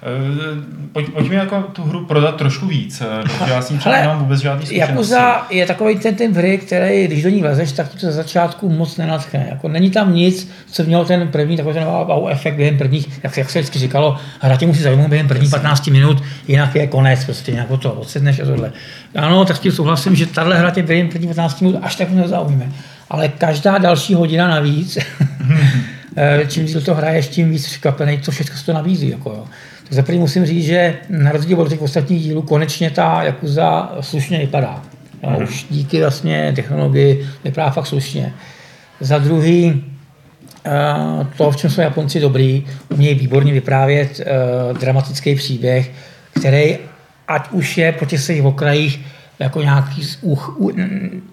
Eh, Pojď, pojďme jako tu hru prodat trošku víc, eh, protože já s tím třeba nemám vůbec žádný zkušenosti. Yakuza je takový ten, ten hry, který, když do ní lezeš, tak to ze začátku moc nenadchne. Jako, není tam nic, co mělo ten první, takový ten wow efekt během prvních, jak, jak se vždycky říkalo, hra tě musí zajímat během prvních 15 minut, jinak je konec, prostě nějak to odsedneš a tohle. Ano, tak s tím souhlasím, že tahle hra tě během prvních 15 minut až tak nezaujme. Ale každá další hodina navíc, eh, čím díl to hraješ, tím víc překvapený, co všechno se to nabízí. Jako, jo. Za první musím říct, že na rozdíl od těch ostatních dílů konečně ta Yakuza slušně vypadá. Jo, Už díky vlastně technologii vypadá fakt slušně. Za druhý, eh, to, v čem jsou Japonci dobrý, umějí výborně vyprávět eh, dramatický příběh, který ať už je po těch svých okrajích jako nějaký uch, u,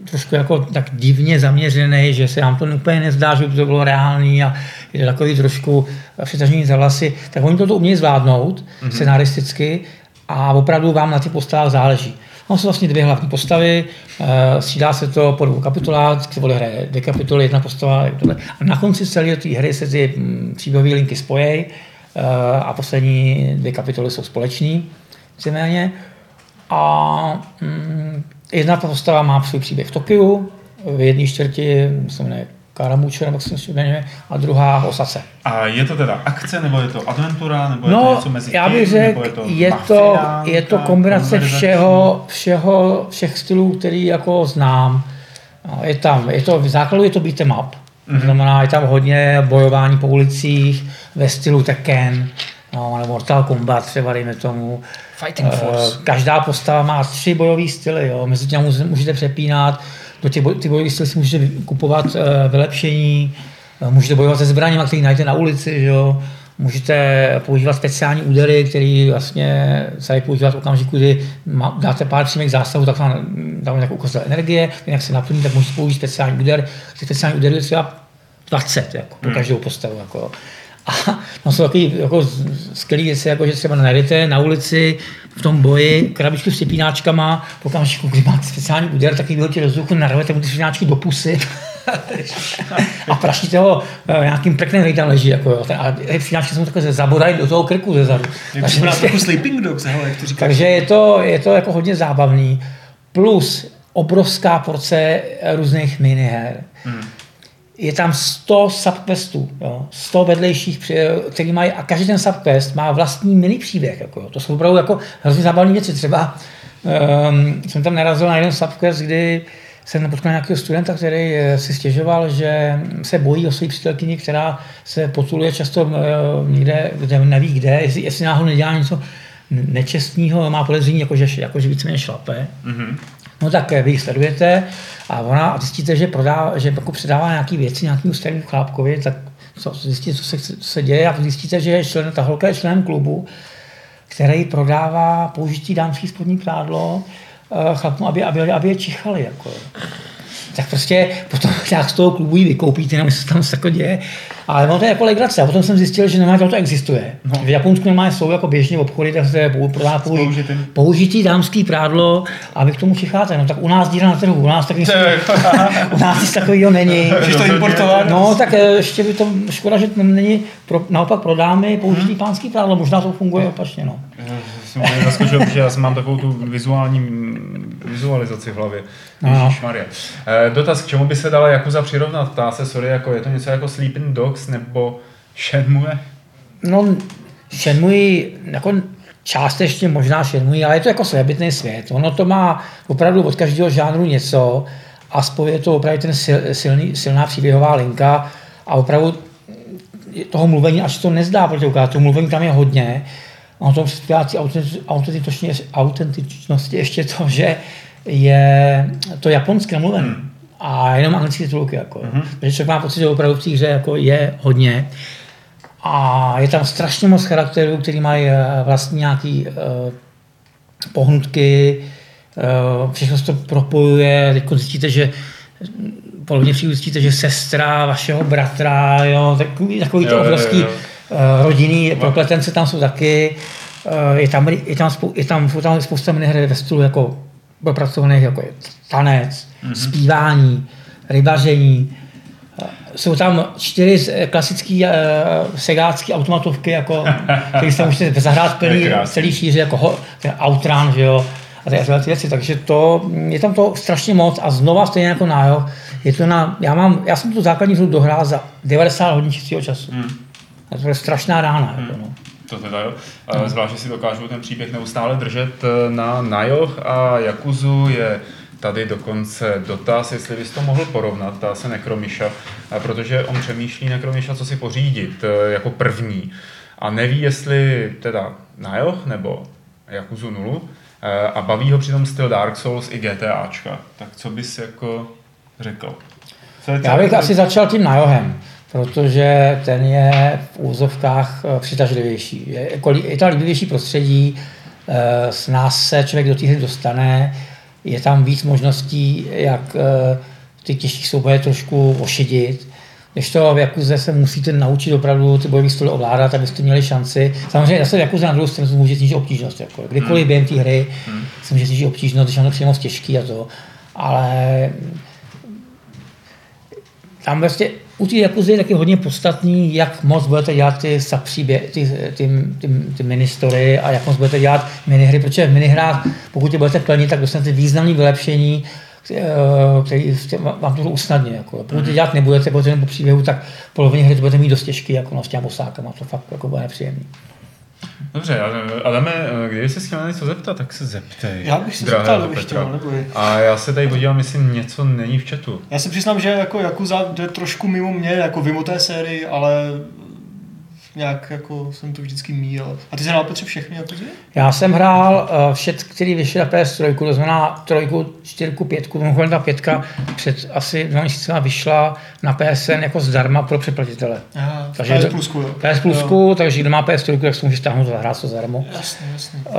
trošku jako tak divně zaměřený, že se nám to úplně nezdá, že by to bylo reálný a je takový trošku přitažení za vlasy, tak oni to umějí zvládnout mm-hmm. scenaristicky a opravdu vám na ty postavách záleží. No, jsou vlastně dvě hlavní postavy, uh, střídá se to po dvou kapitolách, se hraje dvě kapitoly, jedna postava, tohle. A na konci celé té hry se ty mm, příběhové linky spojí uh, a poslední dvě kapitoly jsou společný, víceméně. A mm, jedna ta postava má svůj příběh v Tokiu, v jedné čtvrti, se jmenuje Karamuče, nebo se jmenuje, a druhá Osace. A je to teda akce, nebo je to adventura, nebo je no, to něco mezi já bych tím, řekl, je to je to, je to kombinace všeho, všeho, všech stylů, který jako znám. Je tam, je to, v základu je to beat'em up. Mm-hmm. Znamená, je tam hodně bojování po ulicích ve stylu Tekken, no, nebo Mortal Kombat třeba, dejme tomu. Fighting Eh, Force. Každá postava má tři bojové styly, jo. mezi těmi může- můžete přepínat, do těch boj, ty bojové styly si můžete kupovat eh, vylepšení, eh, můžete bojovat se zbraněmi, které najdete na ulici, že jo. Můžete používat speciální údery, které vlastně se dají používat v okamžiku, kdy dáte pár přímých zásahů, tak vám dáme takovou ukazatel energie, jinak se naplní, tak můžete použít speciální úder. Ty speciální údery je třeba 20 jako, pro každou postavu. Jako. A tam jsou takové jako skvělé věci, jako že třeba najdete na ulici v tom boji krabičku s přepínáčkama, v okamžiku, kdy máte speciální úder, tak vyhodíte do vzduchu, narvete mu ty přepínáčky do pusy a praštíte ho eh, nějakým prknem, který tam leží. Jako, jo. a ty přepínáčky se mu takhle zabodají do toho krku ze zadu. Jak Takže trochu Sleeping Dogs, hele, jak to říkáš. takže je to, je to jako hodně zábavný. Plus obrovská porce různých miniher. Hmm. Je tam 100 subquestů, jo? 100 vedlejších, při- který mají, a každý ten subquest má vlastní mini příběh. Jako, to jsou opravdu jako hrozně zábavné věci. Třeba um, jsem tam narazil na jeden subquest, kdy jsem potkal nějakého studenta, který eh, si stěžoval, že se bojí o své přítelkyni, která se potuluje často eh, někde, kde neví kde, jestli, jestli náhodou nedělá něco nečestního, má podezření, jako že, jako, že víceméně šlape. Mhm. No tak eh, vy sledujete a ona a zjistíte, že, prodá, že jako předává nějaké věci nějakému starému chlápkovi, tak co, zjistíte, co se, co se děje a zjistíte, že je člen, ta holka je členem klubu, který prodává použití dámský spodní prádlo eh, chlapům, aby, aby, aby je čichali. Jako. Tak prostě potom nějak z toho klubu ji vykoupíte, nevím, co se tam jako děje. Ale ono to je jako legrace. A potom jsem zjistil, že normálně to existuje. No. V Japonsku normálně jsou jako běžně obchody, kde se prodá použi- použitým. použitý dámský prádlo a vy k tomu čicháte. No tak u nás díra na trhu, u nás taky u nás nic takového není. Můžeš to importovat? No, tak eh, ještě by to škoda, že to není pro, naopak pro dámy použitý pánský prádlo, možná to funguje opačně, no. Jsem úplně zaskočil, protože já jsem mám takovou tu vizuální mm, vizualizaci v hlavě. Ježišmarja. Eh, Dotaz, k čemu by se dala Jakuza přirovnat? Ptá se, sorry, jako je to něco jako Sleeping Dogs nebo Shenmue? No, Shenmue, jako částečně možná Shenmue, ale je to jako svébytný svět. Ono to má opravdu od každého žánru něco a spojuje to opravdu ten sil, silný, silná příběhová linka a opravdu toho mluvení, až to nezdá, protože to mluvení tam je hodně. Ono to autentič- autentičnosti, ještě to, že je to japonské namluvené. Hmm. A jenom anglické titulky. Jako. Hmm. Takže člověk má pocit, že opravdu v té hře jako je hodně. A je tam strašně moc charakterů, který mají eh, vlastní nějaký uh, pohnutky, uh, všechno se to propojuje, teď zjistíte, že podobně přijdu zjistíte, že sestra vašeho bratra, jo, takový, takový Jo, to jo, obrovský jo. uh, rodinný prokletence tam jsou taky. Uh, je tam, je tam, spou, je tam, jsou tam spousta miniher ve stylu jako propracovaných, jako je tanec, mm-hmm. zpívání, rybaření, jsou tam čtyři klasický uh, segácký automatovky, jako, který se můžete zahrát je plný, celý šíři, jako ho, ten Outrun, že jo, a tyhle ty věci, takže to, je tam to strašně moc a znova stejně jako nájo, je to na, já, mám, já jsem tu základní hru dohrál za 90 hodin čistého času. Hmm. A to je strašná rána. Hmm. Jako, no. To teda jo. Zvlášť, že si dokážou ten příběh neustále držet eh, na Najoch a Jakuzu je tady dokonce dotaz, jestli bys to mohl porovnat, ptá se Nekromiša, protože on přemýšlí Nekromiša, co si pořídit eh, jako první a neví, jestli teda Najoch nebo Jakuzu 0 eh, a baví ho přitom styl Dark Souls i GTAčka. Tak co bys jako řekl? Co je Já bych asi začal tím najohem, protože ten je v úzovkách eh, přitažlivější. Je, jako, je to líbivější prostředí, eh, s nás se člověk do té hry dostane, je tam víc možností, jak eh, ty těžší souboje trošku ošidit. Když to v Jakuze se musíte naučit opravdu ty bojové styly ovládat, abyste měli šanci. Samozřejmě zase v Jakuze na druhou stranu může snížit obtížnost. Jako. Kdykoliv během té hry se může snížit obtížnost, když je to přímo těžký a to. Ale tam vlastně u té Jakuzy je taky hodně podstatný, jak moc budete dělat ty subpříbě, ty, ty, ty, ty ministory a jak moc budete dělat minihry, protože v minihrách, pokud je budete plnit, tak dostanete významné vylepšení, eh, který vám to usnadně. Jako. Pokud to dělat nebudete, protože po příběhu, tak polovině hry to budete mít dost těžký, jako no, s těmi bosákama, to fakt jako bude nepříjemný. Dobře, Adame, kdyby se chtěl něco zeptat, tak se zeptej. Já bych se zeptal, kdybych chtěl, neboj. A já se tady podívám, jestli něco není v chatu. Já se přiznám, že jako Yakuza jde trošku mimo mě, jako mimo té sérii, ale nějak jako jsem to vždycky míl. A ty jsi hrál Petře všechny Yakuzy? Já jsem hrál uh, všet, který vyšel na PS3, to znamená trojku, čtyřku, pětku, mimochodem ta pětka před asi dva měsíci vyšla na PSN jako zdarma pro přeplatitele. Aha, takže PS plusku, jo. PS plusku, takže kdo má PS3, tak si může stáhnout a hrát to zadarmo. Jasně, jasně. Uh,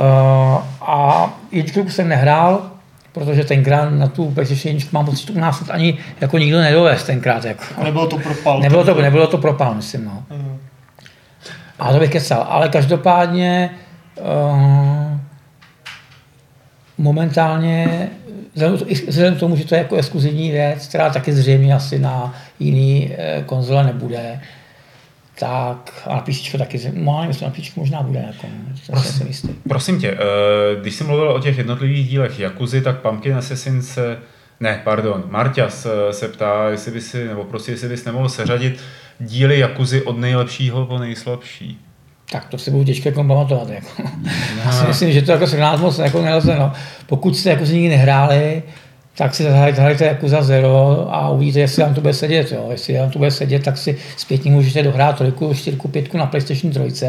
a jedničku jsem nehrál, protože tenkrát na tu PlayStation mám pocit, že u nás ani jako nikdo nedovez tenkrát. Jako. A nebylo to propal. Nebylo to, nebylo to propal, myslím. No. Uh. A to bych kecal. Ale každopádně uh, momentálně, vzhledem k tomu, že to je jako exkluzivní věc, která taky zřejmě asi na jiný uh, konzole nebude, tak a na PC taky, no, myslím, na PC možná bude, jako, prosím, jistý. prosím tě, uh, když jsi mluvil o těch jednotlivých dílech Jakuzy, tak Pumpkin Assassin se, ne, pardon, Marťas se ptá, jestli by si, nebo prostě jestli bys nemohl seřadit díly Jakuzy od nejlepšího po nejslabší. Tak to si budu těžké jako pamatovat. Jako. No. Já si myslím, že to jako nás moc jako nelze. No. Pokud jste jako nikdy nehráli, tak si zahrajte jako za zero a uvidíte, jestli vám to bude sedět. Jo. Jestli vám to bude sedět, tak si zpětně můžete dohrát trojku, čtyřku, pětku na PlayStation 3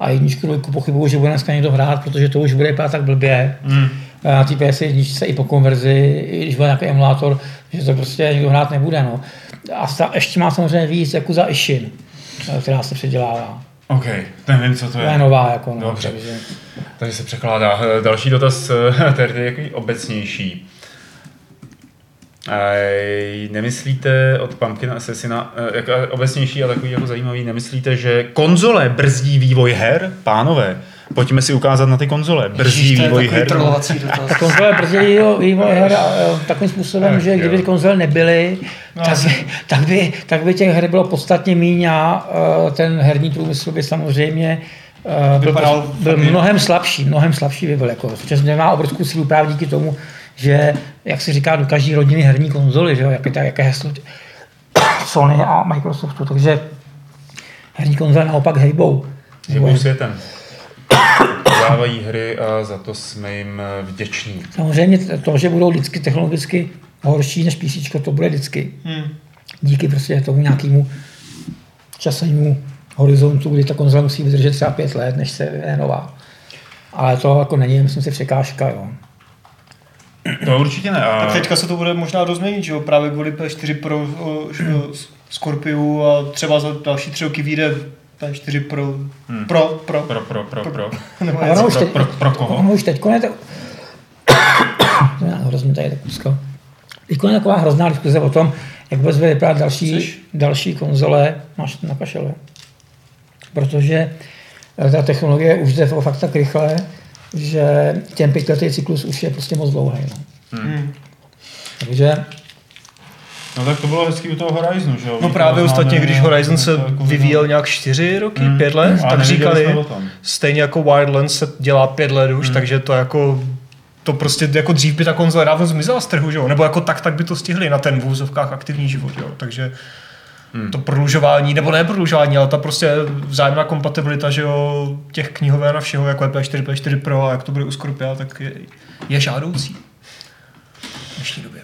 a jedničku, dvojku pochybuju, že bude dneska někdo hrát, protože to už bude vypadat tak blbě. Mm. Na té PS jedničce i po konverzi, i když bude nějaký emulátor, že to prostě někdo hrát nebude. No. A sta, ještě má samozřejmě víc jako za Ishin, která se předělává. OK, nevím, co to je. To je nová, jako no, Dobře. Takže... takže se překládá. Další dotaz, tady je jaký obecnější. Nemyslíte od Pumpkin Assassina, eh, jak obecnější a takový jako zajímavý, nemyslíte, že konzole brzdí vývoj her? Pánové, pojďme si ukázat na ty konzole. Brzdí vývoj her. Konzole brzdí vývoj her takovým způsobem, že kdyby ty konzole nebyly, no, tak, by, tak, by, tak by těch her bylo podstatně méně a eh, ten herní průmysl by samozřejmě eh, byl, byl mnohem slabší, mnohem slabší by byl. Jako, nemá obrovskou sílu právě díky tomu, že, jak se říká, do každé rodiny herní konzoly, že jo, jak je, jak je heslo Sony a Microsoftu, takže herní konzole naopak hejbou. Hejbou světem. Dávají hry a za to jsme jim vděční. Samozřejmě to, že budou vždycky technologicky horší než PC, to bude vždycky. Hmm. Díky prostě tomu nějakému časovému horizontu, kdy ta konzola musí vydržet třeba pět let, než se je nová. Ale to jako není, myslím si, překážka. Jo. To určitě ne. A... Tak teďka se to bude možná rozměnit, že jo? Právě kvůli P4 Pro Scorpiu a třeba za další tři roky vyjde P4 Pro, hmm. Pro, Pro. Pro, Pro, Pro, Pro. Nebo ono už teď, pro, pro, pro koho? Ono už teď konec... to je hrozně tady kusko. Teď je taková hrozná diskuze o tom, jak vůbec bude vypadat další, další konzole na kašele. Protože ta technologie už jde fakt tak rychle, že ten pětiletý cyklus už je prostě moc dlouhý. No. Hmm. Takže No tak to bylo hezký u toho Horizonu, že jo? No právě ostatně, když Horizon se jako vyvíjel nějak čtyři roky, mm. pět let, tak říkali, stejně jako Wildlands se dělá pět let už, mm. takže to jako to prostě jako dřív by ta konzole dávno zmizela z trhu, že jo? Nebo jako tak, tak by to stihli na ten v úzovkách aktivní život, jo? Takže hmm. to prodlužování, nebo ne prodlužování, ale ta prostě vzájemná kompatibilita, že jo, těch knihoven a všeho, jako je P4, P4 Pro a jak to bude u Scorpia, tak je, je žádoucí v dnešní době.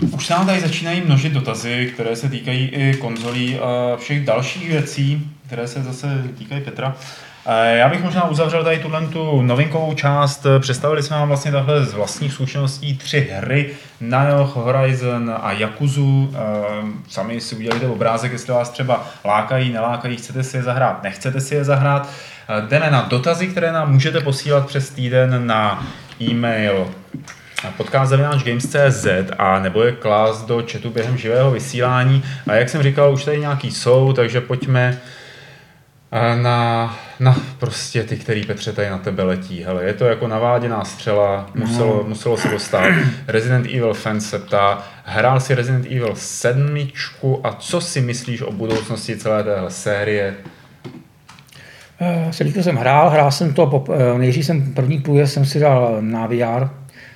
Už se nám tady začínají množit dotazy, které se týkají i konzolí a všech dalších věcí, které se zase týkají Petra. Já bych možná uzavřel tady tuhle tu novinkovou část. Představili jsme vám vlastně takhle z vlastních zkušeností tři hry, Nioh, Horizon a Yakuzu. Sami si udělejte obrázek, jestli vás třeba lákají, nelákají, chcete si je zahrát, nechcete si je zahrát. Jdeme na dotazy, které nám můžete posílat přes týden na e-mail podcast zavináč Games.cz a nebo je klás do chatu během živého vysílání. A jak jsem říkal, už tady nějaký jsou, takže pojďme eh, na, na prostě ty, který Petře tady na tebe letí. Hele, je to jako naváděná střela, muselo, No. muselo se dostat. Resident Evil fan se ptá, hrál si Resident Evil 7 a co si myslíš o budoucnosti celé téhle série? Eh, Sedíku jsem hrál, hrál jsem to, eh, nejdřív jsem první průjezd jsem si dal na VR,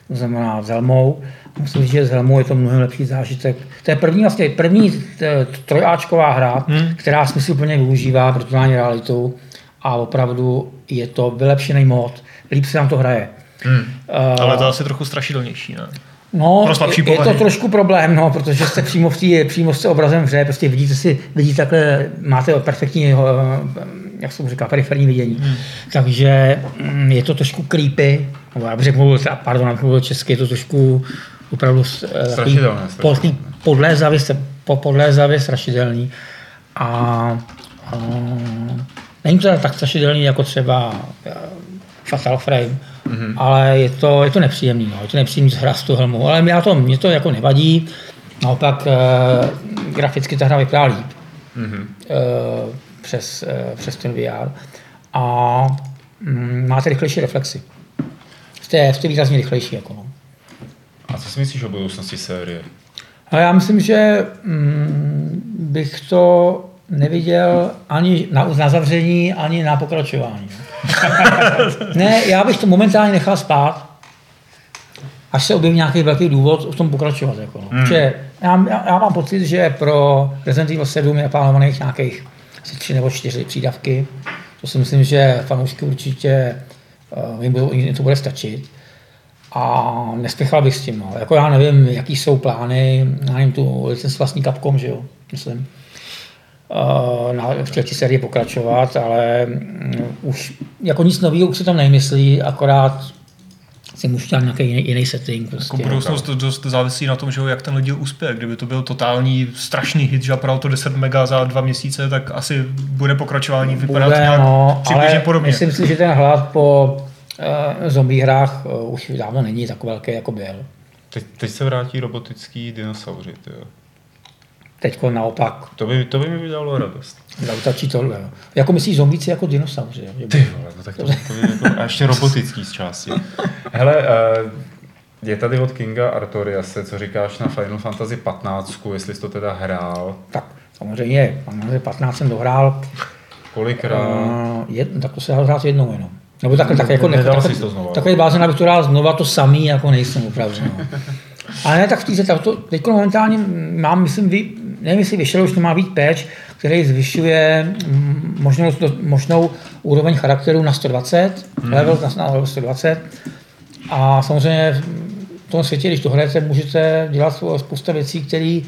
to znamená s helmou. Musím říct, že s helmou je to mnohem lepší zážitek. To je první vlastně první t- trojáčková hra, hmm. která smysluplně využívá virtuální realitu a opravdu je to vylepšený mod. Líp se nám to hraje. Hmm. Eh, Ale to je asi trochu strašidelnější, ne? No, je, je to trošku problém, no, protože jste přímo v té, přímo jste obrazem v hře, prostě vidíte si, vidíte takhle, máte perfektní, eh, jak se mu říká, periferní vidění. Hmm. Takže mm, je to trošku creepy, nebo já bych řekl, mluvil, pardon, mluvil česky, je to trošku opravdu eh, Strašidelné, strašidelné. podlézavě, po, podlézavě strašidelný. A, a není to tak strašidelný jako třeba eh, Fatal Frame, mm-hmm. ale je to, je to nepříjemný, no. je to nepříjemný hra s tu helmou, ale mě to, mě to jako nevadí, naopak eh, graficky ta hra vypadá líp Mm-hmm. eh, přes, eh, přes ten VR a mm, máte rychlejší reflexy. Jste, jste výrazně rychlejší. Jako, no. A co si myslíš o budoucnosti série? A já myslím, že mm, bych to neviděl ani na, na zavření, ani na pokračování. ne, já bych to momentálně nechal spát, až se objeví nějaký velký důvod v tom pokračovat. Jako, no. hmm. já, já, já, mám pocit, že pro Resident Evil 7 je plánovaných nějakých asi tři nebo čtyři přídavky. To si myslím, že fanoušky určitě jim, budou- jim to bude stačit. A nespěchal bych s tím. No. Jako já nevím, jaký jsou plány, já nevím, tu licenci vlastní Capcom, že jo, myslím. Uh, na, v té sérii pokračovat, ale mm, už jako nic nového už se tam nemyslí, akorát si můžu dělat nějaký jiný, jiný setting. Prostě. Jako budoucnost to dost závisí na tom, že jo, jak ten lidi uspěje. Kdyby to byl totální strašný hit, že prodal to 10 mega za dva měsíce, tak asi bude pokračování vypadat Bude, nějak no, přibližně ale podobně. myslím si, že ten hlad po uh, zombie hrách uh, už dávno není tak velký, jako byl. Teď, teď se vrátí robotický dinosauři, jo. Teď naopak To by, to by mi udělalo radost. zautočí tohle. jo. Jako myslíš zombíci jako dinosauři. jo? Ty vole, no tak to, to je jako, a ještě robotický z části. Hele, eh, je tady od Kinga Artoriase, co říkáš na Final Fantasy 15, jestli jsi to teda hrál, Tak samozřejmě, Final 15 jsem dohrál, kolikrát, uh, jed, tak to se dá hrát jednou jenom. Nebo takhle, tak jako takhle, jsi to znova. takový blázen, abych to dál znova, to samý, jako nejsem opravdu. No. Ale ne, tak v tak to, teď momentálně mám, myslím, vy, nevím, jestli vyšel, už to má být patch, který zvyšuje mm, možnou, možnou úroveň charakteru na 120, Mhm. level na, na level 120. A samozřejmě v tom světě, když to hrajete, můžete dělat spousta věcí, které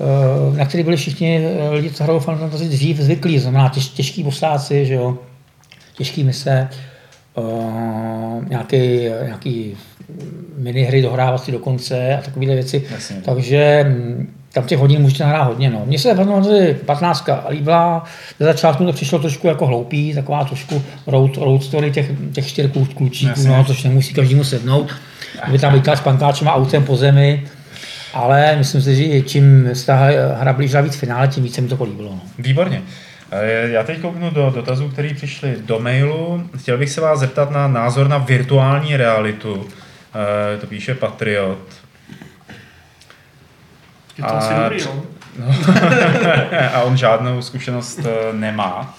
eh, na které byli všichni eh, lidi, co hrajou Final Fantasy dřív zvyklí, znamená těž, těžký posláci, že jo, těžký mise, uh, nějaký, nějaký minihry dohrávací do konce a takovéhle věci. Jasně. Takže mm, tam těch hodin můžete nahrát hodně. No. Mně se Fantasy 15 líbila, ze začátku to přišlo trošku jako hloupý, taková trošku road, road story těch, těch čtyř klučíků, no, což nemusí každému sednout. By tam s pankáčem a autem po zemi, ale myslím si, že čím se ta hra blížila víc finále, tím víc se mi to políbilo. No. Výborně. Eh, Já teď kouknu do dotazů, které přišly do mailu. Chtěl bych se vás zeptat na názor na virtuální realitu. Eh, To píše Patriot. Je to asi A dobrý, při- no. A on žádnou zkušenost eh, nemá.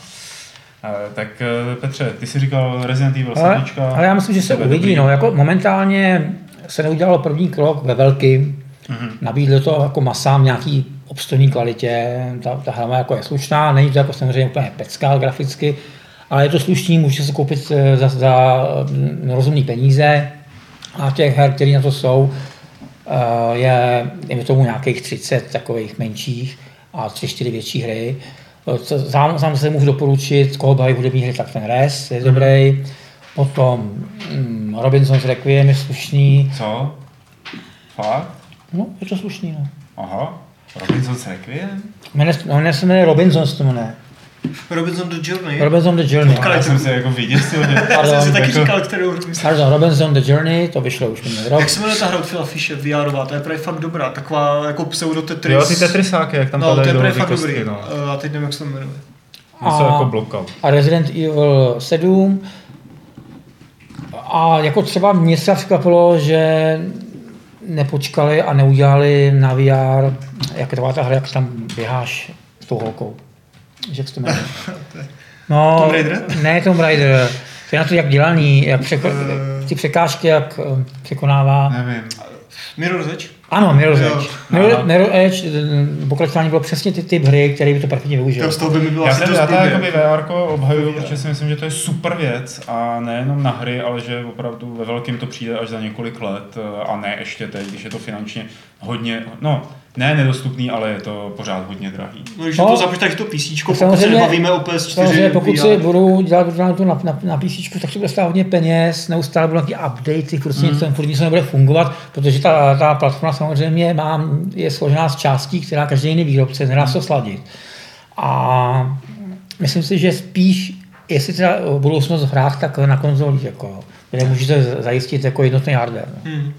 Eh, Tak eh, Petře, ty jsi říkal Resident Evil 7. Ale, ale já myslím, že se uvidí. dobrý. No, jako momentálně se neudělalo první krok ve velkým. Mhm. Nabídlo to jako masám nějaký obstojní kvalitě. Ta, ta hra jako je slušná, není to jako samozřejmě úplně pecká graficky, ale je to slušný, může se koupit za, za mm, rozumné peníze. A těch her, které na to jsou, je, je tomu nějakých 30 takových menších a 3-4 větší hry. Eh, Sám, sám se můžu doporučit, koho baví hudební hry, tak ten Res je dobrý. Potom mm, Robinson's Requiem je slušný. Co? Fakt? No, je to slušný, no. Aha. Robinson's Requiem? Jmenuje, se jmenuje Robinson, se to jmenuje. Robinson the Journey. Robinson the Journey. Já jsem se jako vyděsil. Já jsem Pardon, si taky jako- říkal, kterou hru myslím. Pardon, Robinson the Journey, to vyšlo už minulý rok. Jak se jmenuje ta hra od Phila Fishe, VR, to je právě fakt dobrá, taková jako pseudo Tetris. Jo, ty Tetrisáky, jak tam No, to je právě fakt dobrý. no. Eh, A teď nevím, jak se to jmenuje. Něco A- jako blockout. a Resident Evil 7. A jako třeba mě se překvapilo, že nepočkali a neudělali na VR, jak je taková ta hra, jak tam běháš s tou holkou. Že jak se to jmenuje? No, Tomb Raider? Ne, Tomb Raider. To je na to, jak dělaný, jak překo- Eh. ty překážky, jak eh, překonává. Nevím. Mirror's Edge? Ano, Mirror's. Edge. Mirror. Mirror Edge, eh, pokračování bylo přesně ty typ hry, který by to perfektně využil. To z toho by mi bylo Já asi ten já to jakoby VR obhajuju, protože si myslím, že to je super věc a nejenom na hry, ale že opravdu ve velkém to přijde až za několik let a ne ještě teď, když je to finančně hodně, no ne nedostupný, ale je to pořád hodně drahý. No, když No. to započítáš to PC, pokud se Samozřejmě- nebavíme o PS4 Samozřejmě, pokud VR. si budou dělat na, to na, na, na PC, tak to bude stát hodně peněz, neustále budou nějaké updaty, prostě Hmm. něco, furt něco nebude fungovat, protože ta, ta platforma samozřejmě má, je složená z částí, která každý jiný výrobce, nedá se to sladit. A myslím si, že spíš, jestli teda budoucnost v hrách, tak na konzolích, jako, kde můžete zajistit jako jednotný hardware. No. Hmm.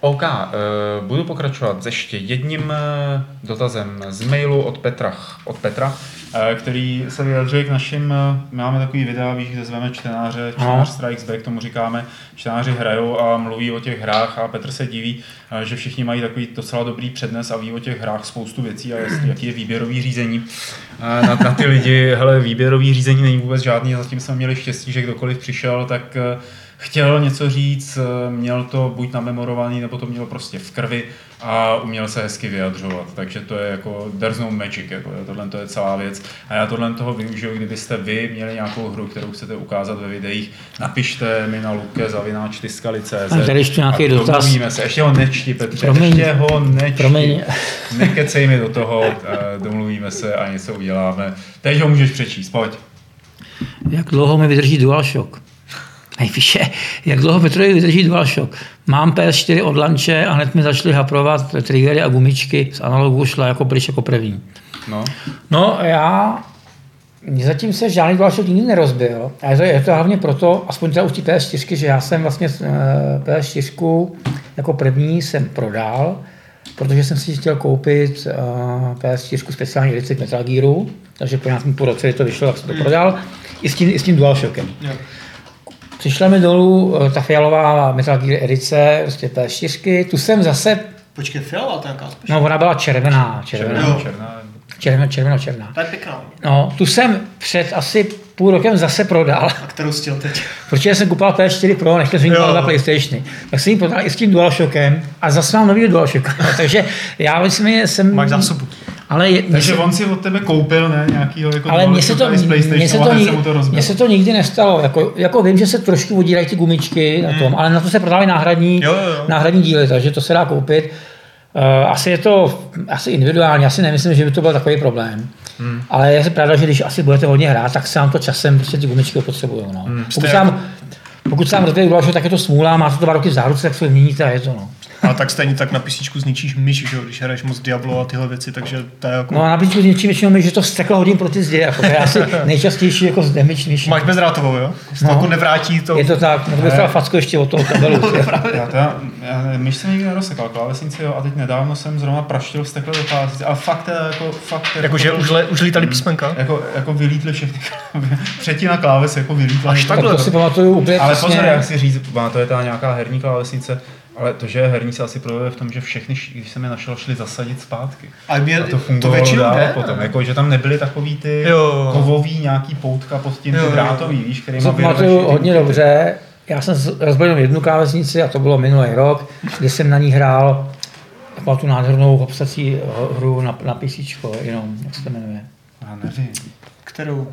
OK, uh, budu pokračovat s ještě jedním uh, dotazem z mailu od Petra, od Petra uh, který se vyjadřuje k našim, uh, máme takový videa, víš, kde zveme čtenáře, čtenář. Strikes Back, tomu říkáme, čtenáři hrajou a mluví o těch hrách a Petr se diví, uh, že všichni mají takový docela dobrý přednes a ví o těch hrách spoustu věcí a jestli, jaký je výběrový řízení. Uh, na, na ty lidi, hele, výběrový řízení není vůbec žádný, zatím jsme měli štěstí, že kdokoliv přišel, tak uh, chtěl něco říct, eh, měl to buď namemorovaný, nebo to měl prostě v krvi a uměl se hezky vyjadřovat. Takže to je jako, there's no magic, jako, tohle to je celá věc. A já tohle toho využiju, kdybyste vy měli nějakou hru, kterou chcete ukázat ve videích, napište mi na luke zavináč tiskali.cz A tady ještě nějaký a dotaz. se. Ještě ho nečti, Petře, Promiň. ještě ho nečti. Promiň. Nekecej mi do toho, eh, domluvíme se a něco uděláme. Teď ho můžeš přečíst, pojď. Jak dlouho mi vydrží DualShock? Nejpíše, jak dlouho Petrovi vydrží DualShock? Mám PS4 od lanče a hned mi začaly haprovat triggery a gumičky z analogu šla jako pryč jako první. No. No já, zatím se žádný DualShock nikdy nerozbil. A je to, je to hlavně proto, aspoň teda už ty PS4, že já jsem vlastně eh, PS4 jako první jsem prodal, protože jsem si chtěl koupit eh, PS4 speciální edici k Metal Gearu, takže po nějakém půl roce, to vyšlo, tak jsem to prodal, i s tím, i s tím DualShockem. Jo. Přišla mi dolů eh, ta fialová Metal Gear edice, prostě PS4, tu jsem zase, Počkej, fialová to special. no ona byla červená, červená, Černá, Jo. černá. červená, červená, černá. Ta je pěkná. No, tu jsem před asi půl rokem zase prodal, A kterou jsi chtěl teď? protože jsem kupoval PS4 Pro, nechtěl jsem ji na PlayStationy. Tak jsem ji prodal i s tím DualShockem a zase mám nový DualShock. Takže já myslím, že jsem... Máš zásobu. Ale je, Takže on si od tebe koupil, ne, nějakýho jako ale mně se to, mně se to, nikdy, se to mně se to nikdy nestalo. Jako, jako vím, že se trošku odírají ty gumičky na tom, ale na to se prodávají náhradní, Jo, jo, jo. náhradní díly, takže to se dá koupit. Uh, asi je to asi individuálně, asi nemyslím, že by to byl takový problém. Hmm. Ale je pravda, že když asi budete hodně hrát, tak se vám to časem prostě ty gumičky potřebují. No. Hmm. Pokud, se vám, pokud se vám udělal, tak je to smůla, máte to dva roky v záruce, tak se vyměníte a je to. No. A tak stejně tak na PC zničíš myš, že jo, když hraješ moc Diablo a tyhle věci, takže to je jako... No a na píčku s něčím většinou mi, že to steklo hodím proti zdi, jako, to je asi nejčastější jako z damage myši. Máš bezdrátovou, jo? To No. jako nevrátí to... Je to tak, nebo dostal facku ještě od toho kabelu. Já teda, já, myš jsem nikdy nerosekal, klávesnici jo, a teď nedávno jsem zrovna praštil z takhle do klávesnice, ale fakt teda jako, fakt Jakože už, le, už lítaly písmenka? jako, jako vylítly všechny třetina kláves jako vylítla. Až tak takhle. to si pamatuju úplně Ale přesně. pozor, jak si říct, má to je ta nějaká herní klávesnice, ale to, že je herní, se asi projevuje v tom, že všechny, když jsem je našel, šli zasadit zpátky. A, mě, A to to fungovalo většinou dál jde. potom, jako, že tam nebyly takový ty Jo. kovový nějaký poutka pod tím Jo, ty jo. drátový, víš, který To pamatuju hodně dobře. Já jsem rozbil jenom jednu klávesnici a to bylo minulý rok, kdy jsem na ní hrál takovou tu nádhernou hopsací hru na, na PC, jenom, jak se to jmenuje. Já nevím. Kterou?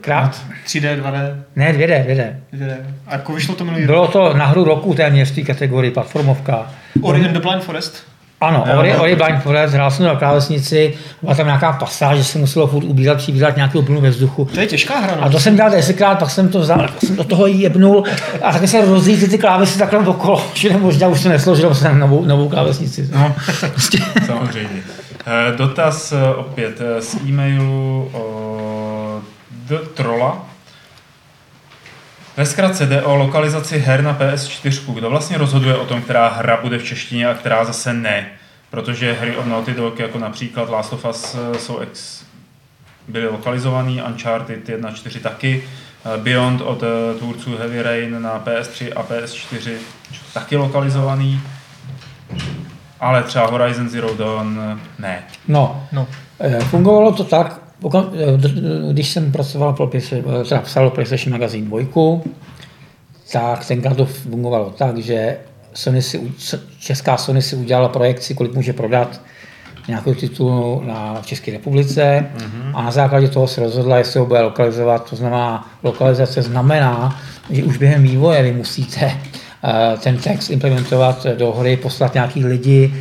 Krát? 3D, 2D, Ne, 2D, 2D. 2D. A jako vyšlo to minulý rok. Bylo to na hru roku téměř v té kategorii, platformovka. Ori and the Blind Forest. Ano, Jo, Ori. Ori Blind Forest, hrál jsem na klávesnici, byla tam nějaká pasáž, že se muselo furt ubírat, přibírat nějakou plynu ve vzduchu. To je těžká hra, no. A to jsem dělal desetkrát, pak jsem to vzal, jsem do toho jebnul a také se rozlítly ty klávesy takhle okolo, že možná už to nesložilo jsem novou, novou klávesnici. No, Prostě. samozřejmě. Eh, Dotaz eh, opět eh, z e-mailu o The Trolla. Ve zkratce jde o lokalizaci her na PS4. Kdo vlastně rozhoduje o tom, která hra bude v češtině a která zase ne? Protože hry od Naughty Dog, jako například Last of Us, eh, jsou ex... byly lokalizovaný, Uncharted 1 a 4 taky, eh, Beyond od eh, tvůrců Heavy Rain na PS3 a PS4 taky lokalizovaný, ale třeba Horizon Zero Dawn ne. No, No. fungovalo to tak, když jsem pracoval pro PlayStation, eh, teda psal PlayStation Magazine 2, tak tenkrát to fungovalo tak, že Sony si, česká Sony si udělala projekci, kolik může prodat nějakého titulu na v České republice mm-hmm. a na základě toho se rozhodla, jestli ho bude lokalizovat. To znamená, lokalizace znamená, že už během vývoje vy musíte eh, ten text implementovat do hry, poslat nějaký lidi,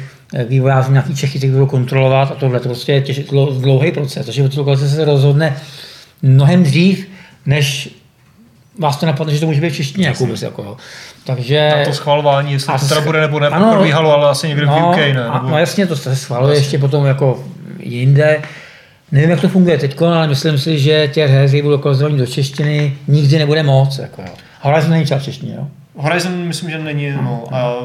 vývojáři, nějaký Čechy, kteří budou kontrolovat a tohle to prostě je těž, dlou- dlouhý proces. Takže lokalizace se rozhodne mnohem dřív, než vás to napadne, že to může být v češtině. Jako vůbec, jako, jo. Takže... A to schvalování, jestli to teda bude nebo ne, ano. probíhalo, ale asi někde v no, UK, ne? A, Nebo... no jasně, to se schvaluje ještě potom jako jinde. Nevím, jak to funguje teď, ale myslím si, že těch her, které budou lokalizované do češtiny, nikdy nebude moc. Jako, jo. Horizon není třeba v češtině, jo? Horizon myslím, že není, no. A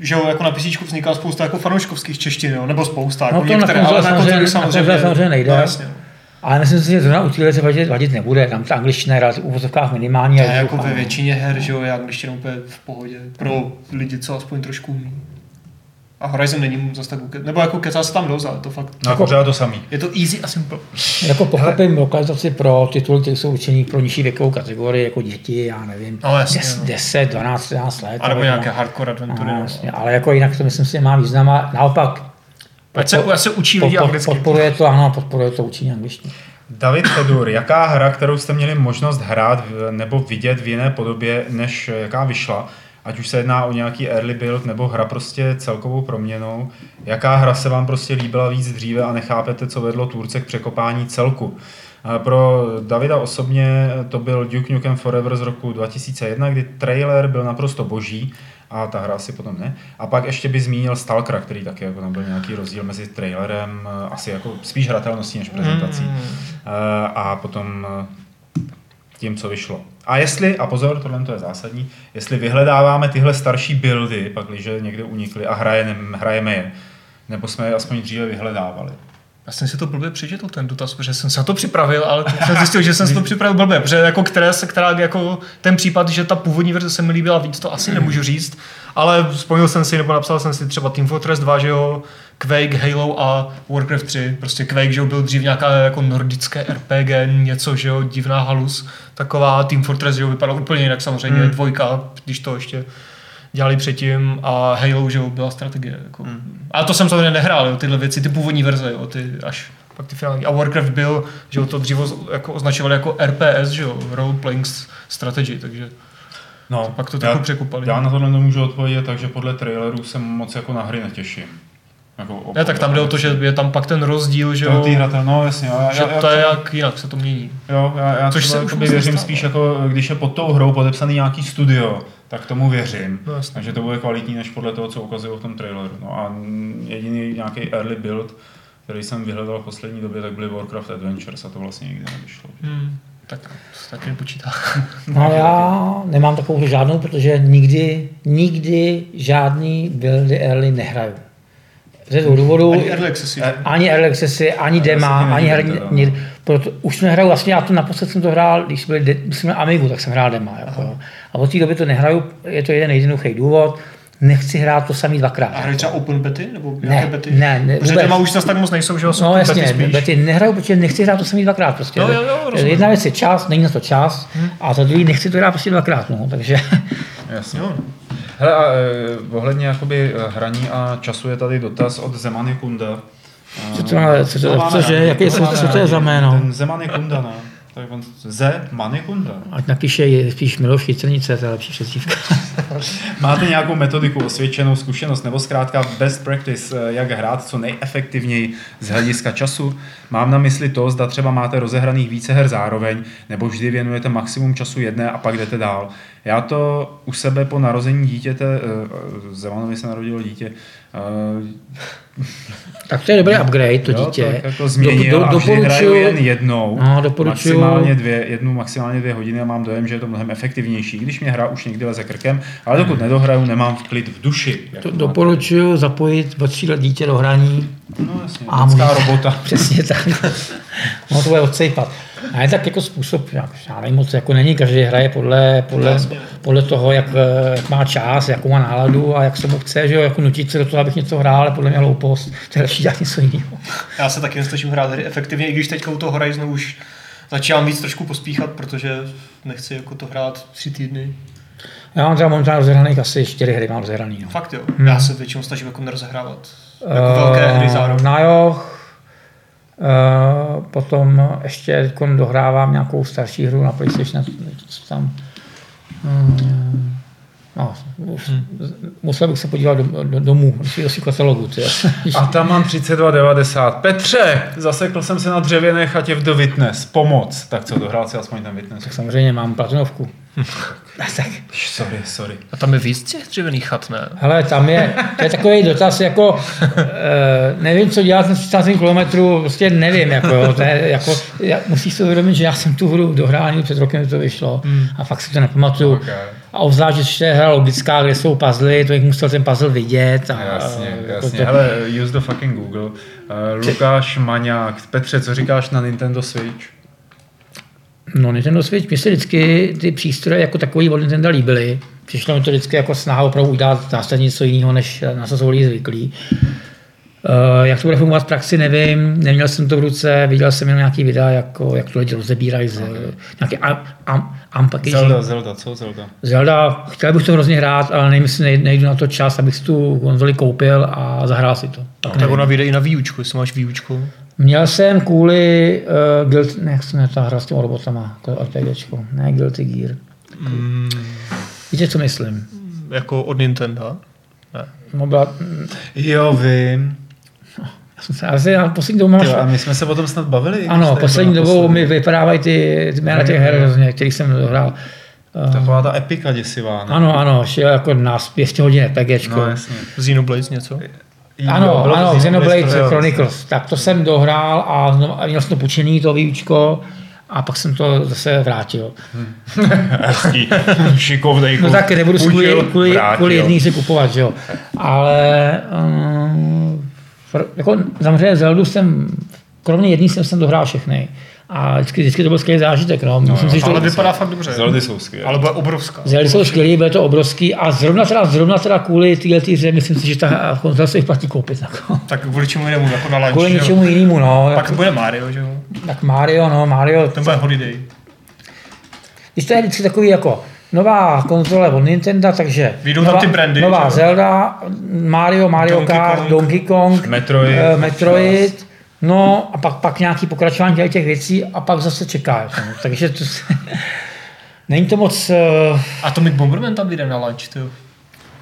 že jo, jako na PC vzniká spousta jako fanouškovských češtin, jo, nebo spousta, jako No to na některé, konzole ale na samozřejmě- na samozřejmě nejde. No, jasně. Ale myslím si, že zrovna u se vadit, vadit nebude. Tam ta angličtina je v uvozovkách minimální. Je jako ve no. většině her, že jo, je angličtina úplně v pohodě. Pro lidi, co aspoň trošku umí. A Horizon není zase tak uke... Nebo jako kecá se tam dost, ale to fakt... No jako pořád to samý. Je to easy a simple. Jako pochopím lokalizaci pro tituly, které jsou určený pro nižší věkovou kategorii, jako děti, já nevím, No, jasně, 10, no. 10, 12, 13 let. A nebo ale nějaké no. hardcore adventury. No, no. jasně, ale jako jinak to myslím si, že má význam a naopak Ať se, se učí lidi pod- pod- anglicky. podporuje to, ano, podporuje to učení angličtiny. David Fedur, jaká hra, kterou jste měli možnost hrát nebo vidět v jiné podobě, než jaká vyšla, ať už se jedná o nějaký early build nebo hra prostě celkovou proměnou, jaká hra se vám prostě líbila víc dříve a nechápete, co vedlo tvůrce k překopání celku. Pro Davida osobně to byl Duke Nukem Forever z roku 2001, kdy trailer byl naprosto boží a ta hra asi potom ne. A pak ještě by zmínil Stalkera, který taky jako tam byl nějaký rozdíl mezi trailerem, asi jako spíš hratelností než prezentací. Mm. A potom tím, co vyšlo. A jestli, a pozor, tohle to je zásadní, jestli vyhledáváme tyhle starší buildy, pak když někde unikly a hrajeme, hrajeme je, nebo jsme je aspoň dříve vyhledávali. Já jsem si to blbě přečetl, ten dotaz, protože jsem se na to připravil, ale jsem zjistil, že jsem si to připravil blbě, protože jako které se, která jako ten případ, že ta původní verze se mi líbila víc, to asi nemůžu říct, ale vzpomněl jsem si, nebo napsal jsem si třeba Team Fortress 2, že jo, Quake, Halo a Warcraft 3. Prostě Quake, že jo, byl dřív nějaká jako nordické RPG, něco, že jo, divná halus. Taková Team Fortress, že jo, vypadal úplně jinak samozřejmě, Hmm. dvojka, když to ještě dělali předtím a Halo, že jo, byla strategie. Jako. Hmm. A to jsem samozřejmě nehrál, jo, tyhle věci, ty původní verze, jo, ty až pak ty finální. A Warcraft byl, že jo, to dříve jako označovali jako RTS, že jo, Role Playing Strategy, takže No, pak to trochu překopali. Já na tohle nemůžu odpovědět, takže podle trailerů se moc jako na hry netěším. Jako ne, tak tam jde o to, že je tam pak ten rozdíl, že Jo, ty hratel, no jasně. Jo, já, že já, já, to je jak jinak se to mění. Jo, já, já Což se už věřím spíš jako, když je pod tou hrou podepsaný nějaký studio, tak tomu věřím. No jasně. Takže to bude kvalitní než podle toho, co ukazují v tom traileru. No a jediný nějaký early build, který jsem vyhledal v poslední době, tak byly Warcraft Adventures a to vlastně nikdy nevyšlo. Hmm. Tak to taky nepočítá. No já nemám takovou žádnou, protože nikdy, nikdy žádný buildy early nehraju. Ze dvou důvodů. Ani Early Accessy. Ani early accessy, ani dema, ani herní. Proto už nehraju, vlastně já to naposled jsem to hrál, když jsme byli, když jsme měli Amigu, tak jsem hrál dema. Jako. A od té doby to nehraju, je to jeden jednoduchý důvod, nechci hrát to samý dvakrát. A hrají třeba open bety? Nebo Ne, nějaké bety? ne, ne, Protože vůbec. už zase tak moc nejsou, že jo, jsou No jasně, bety spíš. bety nehraju, protože nechci hrát to samý dvakrát prostě. Jo, jo, jo, rozumím. Jedna věc je čas, není na to čas, a za druhý nechci to hrát prostě dvakrát, no, takže Jasně. Jo. Hele, a eh, ohledně jakoby eh, hraní a času je tady dotaz od Zemany Kunda. Co to co to- máme cože? Jaký- co- co to je za jméno? Ten Zeman Kunda, no. Tak on, Ze Kunda. ať napíše je spíš Miloš Chytrnice, to je lepší přezdívka. Máte nějakou metodiku, osvědčenou zkušenost nebo zkrátka best practice, eh, jak hrát co nejefektivněji z hlediska času? Mám na mysli to, zda třeba máte rozehraných více her zároveň, nebo vždy věnujete maximum času jedné a pak jdete dál. Já to u sebe po narození dítěte, eh, Zemanovi se narodilo dítě, eh, Tak to je dobrý upgrade, to Jo, dítě. tak jako změnil do, vždy hraju jen jednou. No, doporučuju- Maximálně dvě, jednu, maximálně dvě hodiny a mám dojem, že je to mnohem efektivnější, když mě hra už někdy leze krkem, ale dokud nedohraju, nemám v klid v duši. To, Jako doporučuju zapojit od tří let dítě do hraní. No jasně, A robota. Přesně tak. No to bude odsejpat. A je tak jako způsob, jak, já nevím moc, jako není, každý hraje podle, podle, podle toho, jak, eh, jak, má čas, jakou má náladu a jak se mu chce, že jo, jako nutit se do toho, abych něco hrál, ale podle mě hloupost, to je lepší dělat něco jiného. Já se taky nesnažím hrát hry efektivně, i když teďka u toho Horizonu už začínám víc trošku pospíchat, protože nechci jako to hrát tři týdny. Já mám třeba momentálně rozehraných asi čtyři hry, mám rozehraný. No. Fakt jo. Já se většinou snažím jako nerozehrávat. Jako velké hry Eh, zároveň. Na joch, eh, potom ještě dohrávám nějakou starší hru na PlayStation, tam, mm, no, už, musel bych se podívat do, do, domů, do svého katalogu. Ty. A tam mám 32,90. Petře, zasekl jsem se na dřevěné chatě v The Witness. Pomoc. Tak co, dohrál si aspoň ten Witness? Tak samozřejmě mám platinovku. tak. Sorry, sorry. A tam je víc těch dřevěných chat, ne? Hele, tam je, to je takový dotaz, jako e, nevím, co dělat na 30 km, prostě nevím, jako, jo, to je, jako, já, musíš si uvědomit, že já jsem tu hru dohrál před rokem, to vyšlo Hmm. a fakt si to nepamatuju. Okay. A obzvlášť, že to je hra logická, kde jsou puzzly, to bych musel ten puzzle vidět. A, Jasně, a, jako jasně. To, Hele, use the fucking Google. Uh, Lukáš Maňák. Petře, co říkáš na Nintendo Switch? No, Nintendo Switch, mě se vždycky ty přístroje jako takový od Nintendo líbily. Přišlo mi to vždycky jako snaha opravdu udělat zásadně něco jiného, než na co jsou lidi zvyklí. Uh, jak to bude fungovat v praxi, nevím. Neměl jsem to v ruce, viděl jsem jenom nějaký videa, jako, jak to lidi rozebírají z okay. nějaké am, am, unpackaging. Zelda, Zelda, co Zelda? Zelda, chtěl bych to hrozně hrát, ale nevím, jestli nej- nejdu na to čas, abych si tu konzoli koupil a zahrál si to. Tak Tak nevím. ona vyjde i na výučku, jestli máš výučku. Měl jsem kvůli uh, Guild, ne, jak se jmenuje ta hra s těma robotama, RPGčko, ne Guilty Gear. Mm, Víte, co myslím? jako od Nintendo. Ne. No byla, Jo, vím. já jsem se, asi já poslední dobou mám, a my jsme se o tom snad bavili. ano, tady poslední dobou naposledy. mi vypadávají ty, ty jména těch her hrozně, který jsem dohrál. Uh, Taková ta epika děsivá, ne? ano, ano, šel jako na 200 hodin RPGčko. No, jasně. Xenoblades něco? Ano, Jo, bylo ano, Xenoblade Chronicles. Tak to jsem dohrál a, znovu- a měl jsem to půjčený, to výučko, a pak jsem to zase vrátil. Hezký, šikovnej No tak nebudu si kvůli, kvůli, vrátil. kvůli jedný si kupovat, že jo. Ale um, jako samozřejmě Zeldu jsem, kromě jedný jsem, jsem dohrál všechny. A vždycky, vždycky to byl skvělý zážitek. No. Myslím si, že Ale to, vypadá fakt dobře. Zeldy jsou skvělé. Ale bude obrovská. Zeldy jsou skvělý, bylo to obrovský a zrovna teda, zrovna teda kvůli téhle hře, myslím si, že ta konzole se vyplatí koupit. Jako. Tak kvůli čemu jinému, jako na lunch. Kvůli jo. něčemu jinému, no. Pak bude Mario, že jo? Tak Mario, no, Mario, Ten bude Holiday. Když to je vždycky takový jako nová konzole od Nintendo, takže Vyjdou tam nová, ty brandy, nová že jo? Zelda, Mario, Mario Donkey Kart, Kong. Donkey Kong, Metroid. eh, Metroid, no a pak, pak nějaký pokračování těch- těch věcí a pak zase čeká. Jako, no. Takže to, není to moc... Uh, Atomic Bomberman tam vyjde na lunch, ty jo.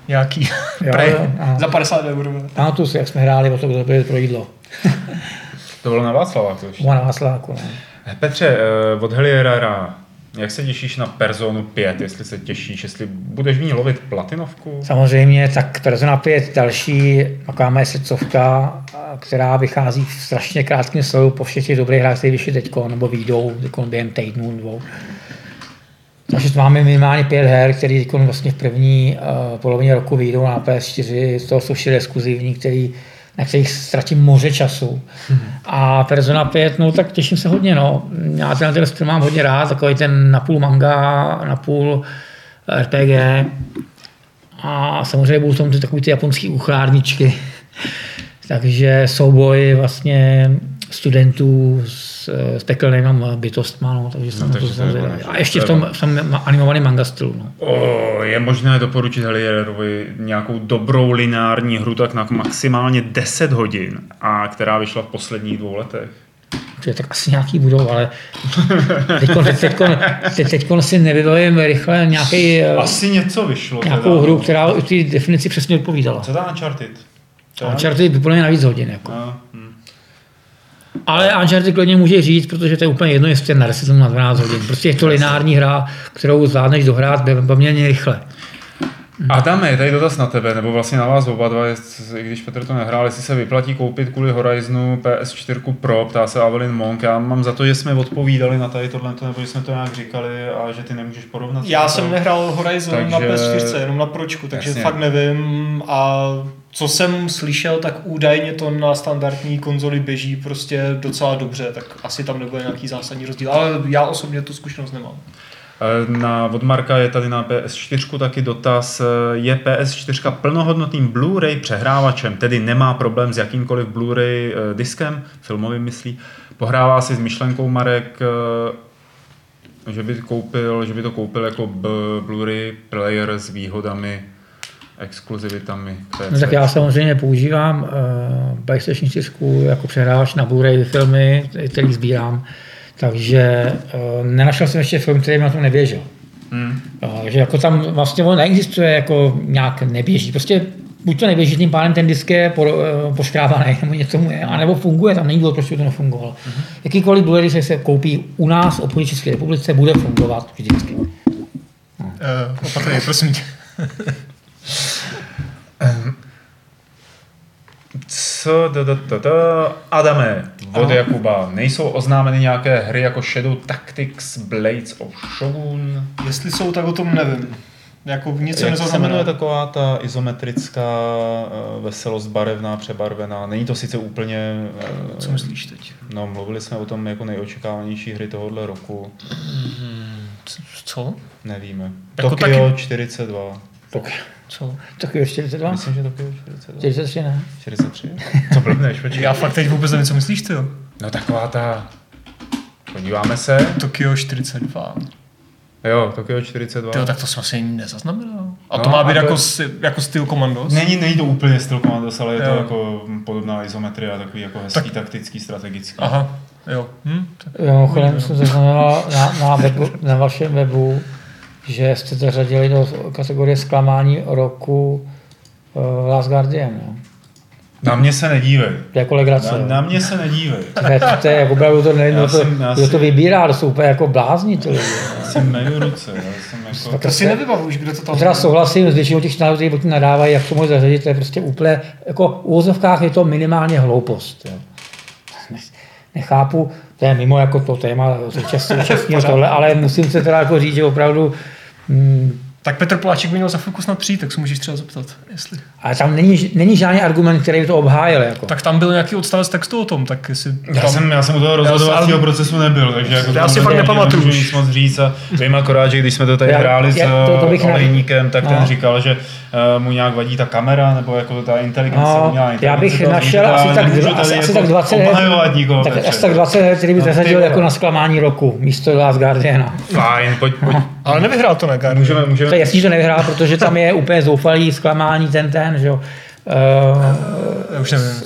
Nějaký. jo, Prej. jo, aha. Za 50 eur. Pamatuju si, jak jsme hráli o to, kdo byl pro jídlo. To bylo na Václava, to ještě. Byla na Václaváku. No. Petře, eh, od Heliera, jak se těšíš na Personu 5, jestli se těšíš, jestli budeš v ní lovit platinovku? Samozřejmě, tak Persona 5 další taková moje srdcovka, která vychází v strašně krátkém slovu po všech těch dobrých hrách, které vyšly teďko, nebo výjdou během týdnů dvou. Takže máme minimálně pět her, které teďko vlastně v první uh, polovině roku vyjdou na PS4, z toho jsou čtyři exkluzivní, který, na kterých ztratím moře času. A Persona 5, no tak těším se hodně, no. Já ten, ten styl mám hodně rád, takový ten napůl manga, napůl RPG. A samozřejmě budou tam ty takový ty japonský uchlárničky. Takže souboj vlastně studentů s, s pekelnýma bytostma, no, takže jsem No, to takže to je samozřejmě. ono, A ještě v to je tom, v tom animovaném manga stylu. No. O, je možné doporučit Helierovi nějakou dobrou lineární hru tak na maximálně 10 hodin, a která vyšla v posledních dvou letech. Že tak asi nějaký budou, ale teďkon, teď, teďkon, teď, teďkon si nevybavím rychle nějaký, eh, Asi něco vyšlo. nějakou teda. hru, která ty definici přesně odpovídala. Co Uncharted? To je- Uncharted vyplně navíc hodin. Jako. No. Ale Uncharted klidně může říct, protože to je úplně jedno, jestli je na 10 nebo na 12 hodin. Prostě je to lineární hra, kterou zvládneš dohrát poměrně rychle. Adame, je tady dotaz na tebe, nebo vlastně na vás oba dva, i když Petr to nehrál, jestli se vyplatí koupit kvůli Horizonu PS4 Pro, ptá se Avelin Monk. Já mám za to, že jsme odpovídali na tady tohle, nebo že jsme to nějak říkali a že ty nemůžeš porovnat. Já jsem tím. nehrál Horizon Takže- na PS4, jenom na Pročku, takže Jasně. fakt nevím. A co jsem slyšel, tak údajně to na standardní konzoli běží prostě docela dobře, tak asi tam nebude nějaký zásadní rozdíl. Ale já osobně tu zkušenost nemám. Eh, Na, od Marka je tady na PS4 taky dotaz. eh, Je PS4 plnohodnotným Blu-ray přehrávačem, tedy nemá problém s jakýmkoliv Blu-ray eh, diskem, filmovým myslí. Pohrává si s myšlenkou Marek, že by, koupil, že by to koupil jako Blu-ray player s výhodami, exkluzivitami. No tak já samozřejmě používám uh, PlayStation 4 jako přehrávač na Blu-ray filmy, který sbírám, takže uh, nenašel jsem ještě film, který mi na tom neběžel. Hmm. Uh, takže jako tam vlastně on neexistuje jako nějak neběží. Prostě buď to neběží, tím pádem ten disk je po, uh, poškrávaný, nebo něco mu je, anebo funguje, tam není důvod, proč by to nefungovalo. Mhm. Jakýkoliv Blu-ray, který se koupí u nás v obchodě České republice, bude fungovat vždycky. Uh, opatrně, prosím tě. Co, da, da, da, da. Adame, od Ano. Jakuba, nejsou oznámeny nějaké hry jako Shadow Tactics, Blades of Shogun? Jestli jsou, tak o tom nevím. Jako nic se Jak se jmenuje taková ta izometrická, eh, veselost barevná, přebarvená? Není to sice úplně... eh, Co myslíš teď? No, mluvili jsme o tom jako nejočekávanější hry tohohle roku. C- Co? Nevíme. Jako Tokyo taky- 42. Tak, Co? tak jo, 42? Myslím, že Tokyo 42. 43 ne? 43? Co blbneš, počkej. Já fakt teď vůbec nevím, co myslíš ty jo? No taková ta... Podíváme se. Tokyo 42. Jo, Tokyo 42. Tyjo, tak to jsem asi nezaznamenal. A to No, má být to jako, je- si, jako styl Commandos? Není, není to úplně styl Commandos, ale je to Jo. jako podobná izometrie a takový jako hezký, Tak- taktický, strategický. Aha, jo. Hm, tak. Mimochodem jsem zaznamenal na, na, webu, na vašem webu, že jste zařadili do kategorie zklamání roku uh, Last Guardian. Jo. Na mě se nedívej. To jako legrace. Na, jo. na mě se nedívej. To je, to je jako opravdu to nevím, Já kdo to, jsem- já kdo to vybírá, to jsou úplně jako blázni ty lidi. Já jsem meju ruce. Já jsem jako... To si nevybavu už, kde to tam Teda souhlasím s většinou těch členů, kteří nadávají, jak to může zařadit, to je prostě úplně, jako v úvozovkách je to minimálně hloupost. Jo. Ne- Nechápu, to je mimo jako to téma současného současného tohle, ale musím se teda jako říct, že opravdu mm, Tak Petr Poláček by měl za chvilku snad přijít, tak se můžeš třeba zeptat, jestli. ale tam není, není žádný argument, který by to obhájil. Jako. Tak tam byl nějaký odstavec textu o tom, tak jestli Já tam... jsem, já jsem u toho rozhodovacího procesu nebyl, takže jako Já to si fakt nepamatuju nemůžu nic moc říct a vím akorát, že když jsme to tady Já- hráli s já- to- to bych eh, ne- Olejníkem, tak ten No. říkal, že eh, mu nějak vadí ta kamera, nebo jako ta inteligence, No, umělá já bych inteligence, našel to asi tak, dva, asi, jako tak 20 her, obhajovat nikoho, tak, asi tak 20 her, který by No, ty zařadil vole. jako na zklamání roku, místo Last Guardiana. Fajn, pojď, pojď. Ale nevyhrál to na Guardian. Můžeme, můžeme, To je jasný, že to nevyhrál, protože tam je úplně zoufalý zklamání ten ten, že jo. Uh, už nevím.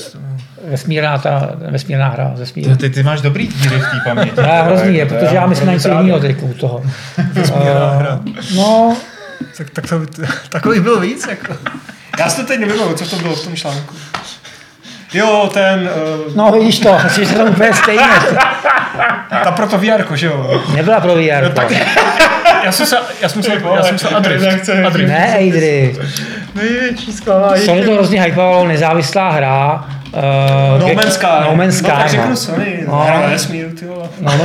vesmírná, ta, vesmírná hra, ty, vesmírná. ty, ty máš dobrý díry v té paměti. Já hrozný je, To protože já myslím na něco jiného teď u toho. Vesmírná hra. No, Tak, tak to, takových bylo víc, jako. Já si to teď nevybavu, co to bylo v tom článku. Jo, ten... Uh, no vidíš to, že to úplně stejně. Ta proto VR, že jo? Nebyla pro VR. to. Já jsem se, já jsem se, já jsem se Adrift. Adrift. Ne, Eidry. Největší sklamání. Sony to hrozně hypovalo, nezávislá hra. Uh, no Man's Sky. No Man's Sky, No, tak no. řeknu Sony. No. No. Hra na vesmíru, ty vole. No, no,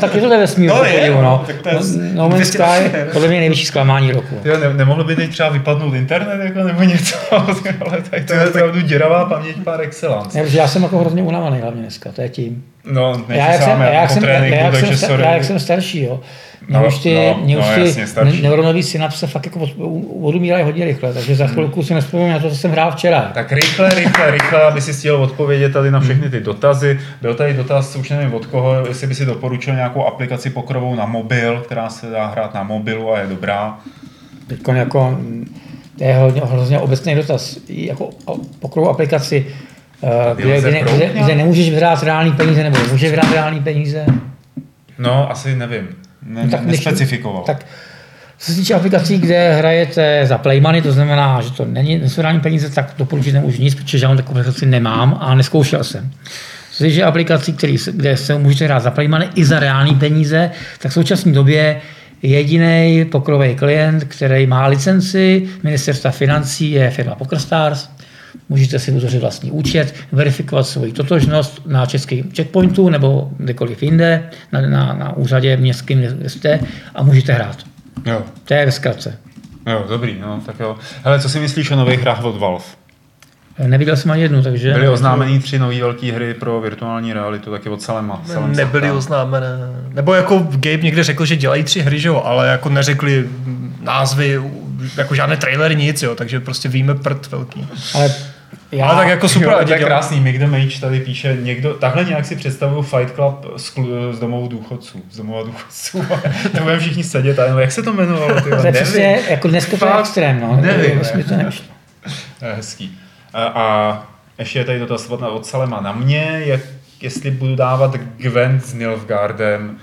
tak je to ve vesmíru. No to je, no, no. tak to je No, no Man's 200 Sky, podle mě největší zklamání roku. Jo, ne, nemohlo by teď třeba vypadnout internet jako, nebo něco, ale tady to je opravdu děravá paměť par excellence. Já jsem jako hrozně unavený hlavně dneska, to je tím. No, Já jak, jsem, já, jak, jsem, já, jak, jsem, já jak jsem starší, jo. Mě No, už ty, no, mě už no, ty jasně, starší. ne- neuronový synapse fakt jako odumírají hodně rychle, takže za chvilku si nespomínám na to, co jsem hrál včera. Tak rychle, rychle, rychle, aby si stihl odpovědět tady na všechny ty dotazy. Byl tady dotaz, už nevím od koho, jestli by si doporučil nějakou aplikaci pokrovou na mobil, která se dá hrát na mobilu a je dobrá. Teď jako, to je hodně, hrozně obecný dotaz. Jako pokrovu aplikaci, eh, kde, kde, kde, kde, nemůžeš vyhrát reální peníze, nebo můžeš vyhrát reální peníze. No, asi nevím. Ne, No, tak nespecifikoval. Tak co se týče aplikací, kde hrajete za Playmoney, to znamená, že to není nejsou reální peníze, tak doporučit nemůžu nic, protože žádnou takovou aplikaci nemám a neskoušel jsem. Co se týče aplikací, který, kde se můžete hrát za Playmoney i za reální peníze, tak v současné době Jediný pokrový klient, který má licenci ministerstva financí, je firma PokerStars. Můžete si utvořit vlastní účet, verifikovat svoji totožnost na českém checkpointu nebo kdekoliv jinde, na, na, na úřadě městským, kde jste a můžete hrát. Jo, To je ve zkratce. jo, dobrý, no, tak jo. Hele, co si myslíš o nových hrách od Valve? Neviděl jsem ani jednu, takže... Byly oznámeny tři nové velké hry pro virtuální realitu, taky od Salema. Salem Nebyly oznámené. Nebo jako Gabe někde řekl, že dělají tři hry, že jo, ale jako neřekli názvy, jako žádné trailery, nic, jo, takže prostě víme prd velký. Ale já, Ale tak jako super, jo, to je krásný. Mick the Mage tady píše, někdo, takhle nějak si představuju Fight Club z, klu- z domovů důchodců. Z domova důchodců. Nebudeme všichni sedět. A, jak se to jmenovalo? Ty, to je přesně, jako dneska to je extrém, no. nevím, Vlastně ne. to. To je hezký. A, a ještě je tady dotaz od, od Salema na mě, jak, jestli budu dávat Gwent s Nilfgaardem.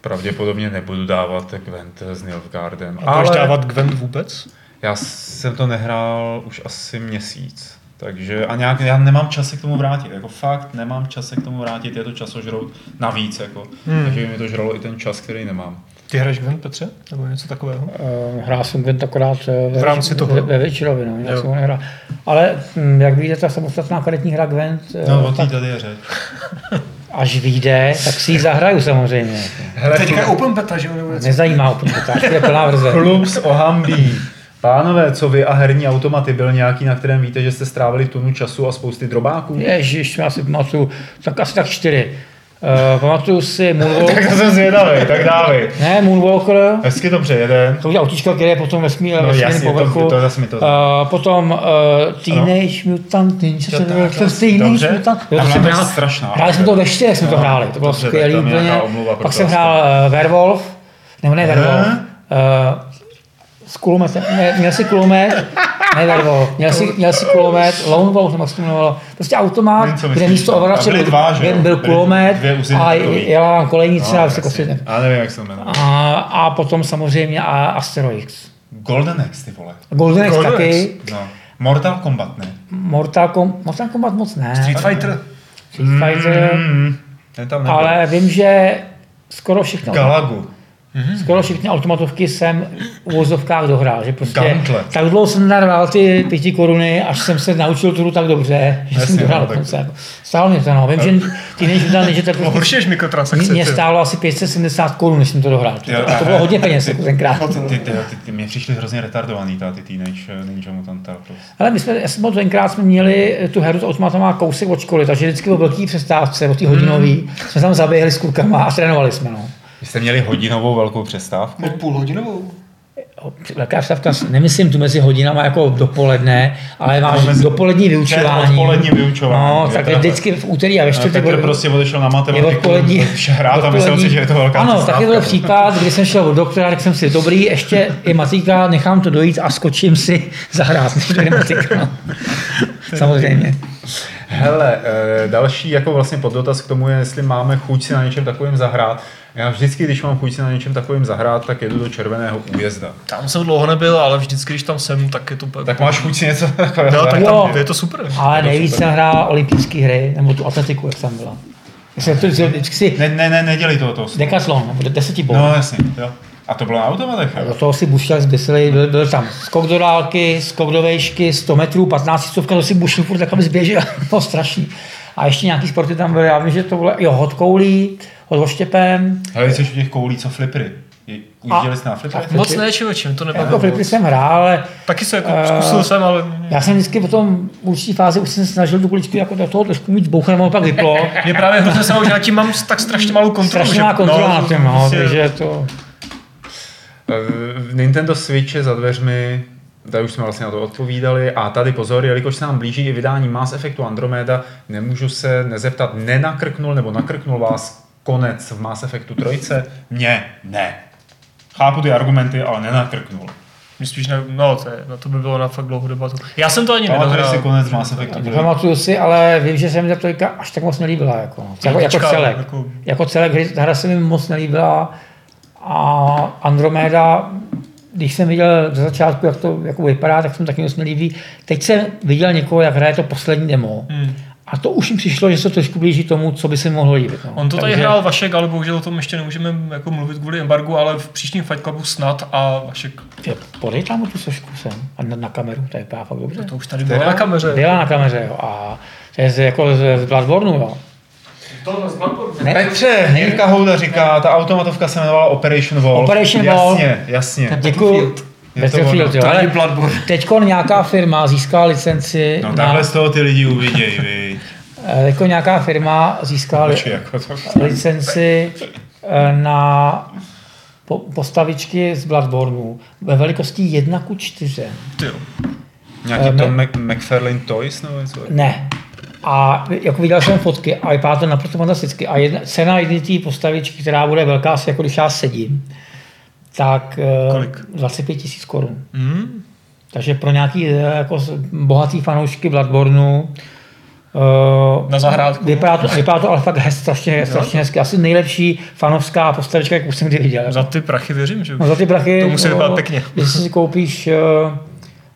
Pravděpodobně nebudu dávat Gwent s Nilfgaardem. A budeš dávat Gwent vůbec? Já jsem to nehrál už asi měsíc. Takže a nějak, já nemám čas se k tomu vrátit, jako fakt nemám čas se k tomu vrátit, je to časožrout navíc, jako. Hmm. Takže mi to žralo i ten čas, který nemám. Ty hraješ Gwent, Petře? Nebo něco takového? Uh, hrál jsem Gwent akorát eh, ve, V rámci toho. ve, ve Večerovi, no, jinak jsem ho nehrál. Ale hm, jak víte, ta samostatná karetní hra Gwent, eh, No, o té tady je řeč. až vyjde, tak si ji zahraju samozřejmě. Hele, Teďka je open beta, že jo? Nezajímá úplně, to je plná verze. Klubs Ohambí. Pánové, co vy a herní automaty, byl nějaký, na kterém víte, že jste strávili tunu času a spousty drobáků? Ježiš, já si pamatuju, tak asi tak čtyři. Uh, pamatuju si Moonwalker, Tak to jsem zvědavý, tak dávej. ne, Moonwalker, Hezky dobře, jeden. to je autíčko, které je potom vesmír, No jasně, to, povrchu. to zase mi to Uh, potom uh, Teenage Mutant Ninja tak, Turtles, dobře. Teenage Mutant. Jo, Tam to jsem to hrál, strašná. hráli jsme to ve čtyřech, jsme to hráli, to bylo skvělý úplně. Pak to jsem hrál uh, Werewolf, nebo ne Werewolf, uh, s kulometem, měl si kulomet, ne Werewolf, měl si, měl si kulomet, Lone Wolf, nebo se to jmenovalo, prostě automat, Vím, co kde myslíš, místo ovladače A byl, dva, byl, byl kulomet a jela vám kolejnice a No, se jasně. koslit. Já nevím, jak se to jmenuje. A, a potom samozřejmě a Asteroids. Golden Axe, ty vole. Golden Axe taky, No. Mortal Kombat, ne? Mortal, Com- Mortal Kombat moc ne. Street Fighter? Street Fighter, Mm, tam nebyl. ale vím, že skoro všechno, Galagu. Skoro všechny automatovky jsem v vozovkách dohrál, že prostě Gauntlet. tak dlouho jsem narval ty pěti koruny, až jsem se naučil tu tak dobře, že Jasně, jsem dohrál no, dokonce. Jako. Stálo mě to, no. Vím, že ty než Mutant Ninja No Turtles horší než mikrotransakce. mě ty stálo asi 570 korun, než jsem to dohrál. Jo, A to bylo hodně peněz jako tenkrát. Ty, ty, ty, ty, mě přišli hrozně retardovaný, ta, ty Teenage eh, Ninja Mutant Turtles. Ale my jsme, já jsem byl tenkrát jsme měli tu hru s automatama kousek od školy, takže vždycky o velký přestávce, o ty hodinový, jsme tam zaběhli s klukama a trénovali jsme. No. Vy jste měli hodinovou velkou přestávku? Ne půl hodinovou? Velká přestávka, nemyslím tu mezi hodinama jako dopoledne, ale máš No, mezi- dopolední vyučování. odpolední vyučování, No, je tak vždycky v úterý a ve čtvrtek. Petr byl- prostě odešel na matematiku, odpolední, hrát a myslel si, že je to velká Ano, taky byl případ, kdy jsem šel od doktora, tak jsem si, dobrý, ještě je matika, nechám to dojít a skočím si zahrát, Samozřejmě. Hele, eh, další jako vlastně poddotaz k tomu je, jestli máme chuť si na něčem takovým zahrát. Já vždycky, když mám chuť si na něčem takovým zahrát, tak jedu do Červeného újezda. Tam jsem dlouho nebyl, ale vždycky, když tam jsem, tak je to... Tak máš chuť si něco takového Jo, tak zahrát? Jo. tam je to super. Ale nejvíc jsem hrál olympijské hry, nebo tu atletiku, jak tam byla. Jsem to vždycky si Ne, ne, ne, nedělej toho toho. Decathlon, nebo desetibol. No jasně, jo. A to bylo na automatech, A do toho si bušel zbysili, byl, byl, tam skok do dálky, skok do vejšky, 100 metrů, 15 stovka, to si bušil furt tak, aby zběžel, to bylo strašný. A ještě nějaký sporty tam byly, já vím, že to bylo, jo, hod koulí, hod oštěpem, Hele, jsi u těch koulí, co flipry? Ujížděli jsi na flipry? Moc ne, to jako nebavilo. flipy jsem hrál, ale Taky se jako Eh, zkusil jsem, ale... já jsem vždycky potom v určitý fázi už jsem se snažil tu kuličku jako do toho trošku mít zbouchat, nebo pak vyplo. Mě právě hrozně se že já tím mám tak strašně malou kontrolu. Strašně má kontrola na tím, no, prostě- takže to... Eh, Nintendo Switch je za dveřmi, tady už jsme vlastně na to odpovídali. A tady pozor, jelikož se nám blíží i vydání Mass Effectu Andromeda, nemůžu se nezeptat, nenakrknul nebo nakrknul vás konec v Mass Effectu 3? Mně ne. Chápu ty argumenty, ale nenakrknul. Myslíš, ne, no, to, je, no to by bylo na fakt dlouhou debatu. Já jsem to ani Pamatuješ nedohrál. si konec Mass Effectu 3? Nepamatuju si, ale vím, že se mi ta trojka až tak moc nelíbila. Jako, no. jako, jako celek. jako- Jako celek, hra se mi moc nelíbila a Andromeda, když jsem viděl ze začátku, jak to jako vypadá, tak jsem taky moc nelíbí. Teď jsem viděl někoho, jak hraje to poslední demo. Hmm. A to už jim přišlo, že se trošku blíží tomu, co by se mohlo líbit. No. On to tady Takže- hrál Vašek, ale bohužel o tom ještě nemůžeme jako mluvit kvůli embargu, ale v příštím Fight Clubu snad a Vašek, Je, Podej tam tu sošku sem a na, na kameru, to je vypadá fakt dobře. to už tady bylo na kameře. Byla na kameře, jo. A to je z, jako z, z Bloodborne, jo. To z Bloodborne. Ne, Petře, Jirka Houda říká, ta automatovka se jmenovala Operation Wall. Operation Wall. Jasně, jasně. Děkuju. Je to Battlefield, jo. Ale teďko nějaká firma získala licenci No na, takhle z toho ty lidi uvidějí, vy. eh, teďko nějaká firma získala li, jako to. licenci eh, na po, postavičky z Bloodborne ve velikosti 1 ku 4. Ty jo. Nějaký Eh, Tom Mc- McFarlane Toys nebo něco? Ne. A jako viděl jsem fotky a vypadá to naprosto fantasticky. A jedna, cena jedné té postavičky, která bude velká, asi jako když já sedím, tak eh, Kolik? 25 tisíc korun. Hmm. Takže pro nějaký eh, jako bohatý fanoušky Bloodborneu uh, Na zahrádku. Vypadá to, vypadá to ale fakt hez, strašně, strašně hezky. Asi nejlepší fanovská postavička, jakou jsem kdy viděl. Za ty prachy věřím, že No za ty prachy, To musí vypadat pěkně. Když si koupíš uh,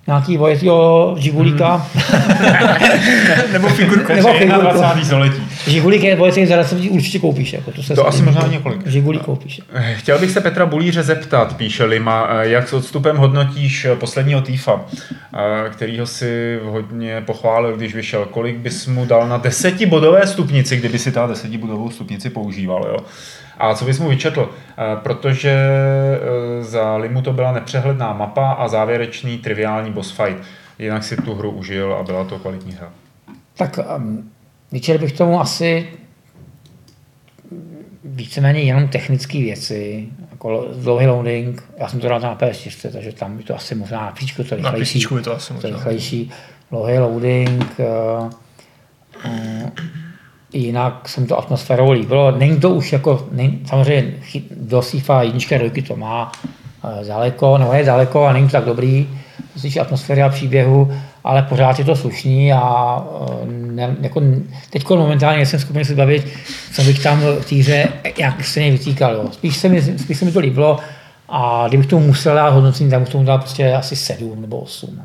nějaký vojetýho žigulíka, Nebo figurku. Nebo figurku. 21. století. žigulík je vojetý za si určitě koupíš. Jako, to se To asi možná několik. Žigulík koupíš. Chtěl bych se Petra Bulíře zeptat, píše Lima, eh, jak s odstupem hodnotíš eh, posledního týfa, eh, kterýho si hodně pochválil, když vyšel. Kolik bys mu dal na desetibodové stupnici, kdyby si ta desetibodovou stupnici používal, jo? A co bys mu vyčetl? Eh, Protože eh, za Limu to byla nepřehledná mapa a závěrečný triviální boss fight. Jinak si tu hru užil a byla to kvalitní hra. Tak um, vyčetl bych tomu asi víceméně jenom technické věci, jako lo- dlouhý loading, já jsem to dal na PS4, takže tam by to asi možná na příčku to Na rychlejší. písničku je to asi to možná. rychlejší, dlouhý loading, uh, uh, jinak jsem to atmosférou líbilo. Není to už jako, není, samozřejmě do FIFA jedničky a dvojky to má uh, daleko, nebo je daleko a není to tak dobrý, co se atmosféry a příběhu, ale pořád je to slušný a uh, ne, jako, teď momentálně nejsem schopen si bavit, co bych tam v té hře jak se něj vytýkal. Spíš, se mi, spíš se mi to líbilo a kdybych tomu musel dát hodnocení, tak bych tomu dal prostě asi 7 nebo 8. No.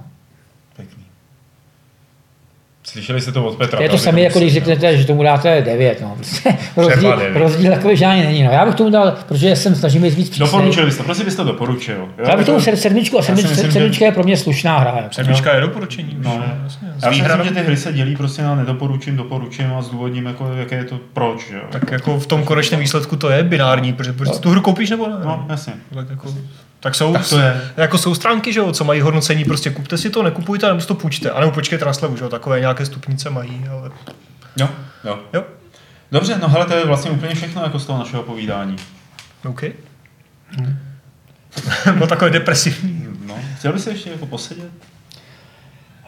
Slyšeli jste to od Petra. To je to samé, jako když řeknete, že tomu dáte 9. No. Rozdíl, rozdíl takový žádný není. No. Já bych tomu dal, protože jsem snažím být víc přísný. Doporučili byste, prosím byste to doporučil. Jo? Já bych tomu sed- sedmičku a sedmička, myslím, že- sedmička je pro mě slušná hra. Jako. Sedmička je doporučení. No. jasně. S Já si myslím, že ty hry se dělí prostě na nedoporučím, doporučím a zdůvodním, jako, jaké je to proč. Jo? Tak jako v tom konečném výsledku to je binární, protože, protože tu hru koupíš nebo ne? No, jasně. Tak, jako, tak jsou, Tak to je. jako jsou stránky, že jo, co mají hodnocení, prostě kupte si to, nekupujte, nebo si to půjčte, anebo počkejte na slevu, že jo, takové nějaké stupnice mají, ale Jo, jo. jo, Dobře, no hele, to je vlastně úplně všechno jako z toho našeho povídání. OK. no takové depresivní. No, chtěl bys se ještě jako posedět?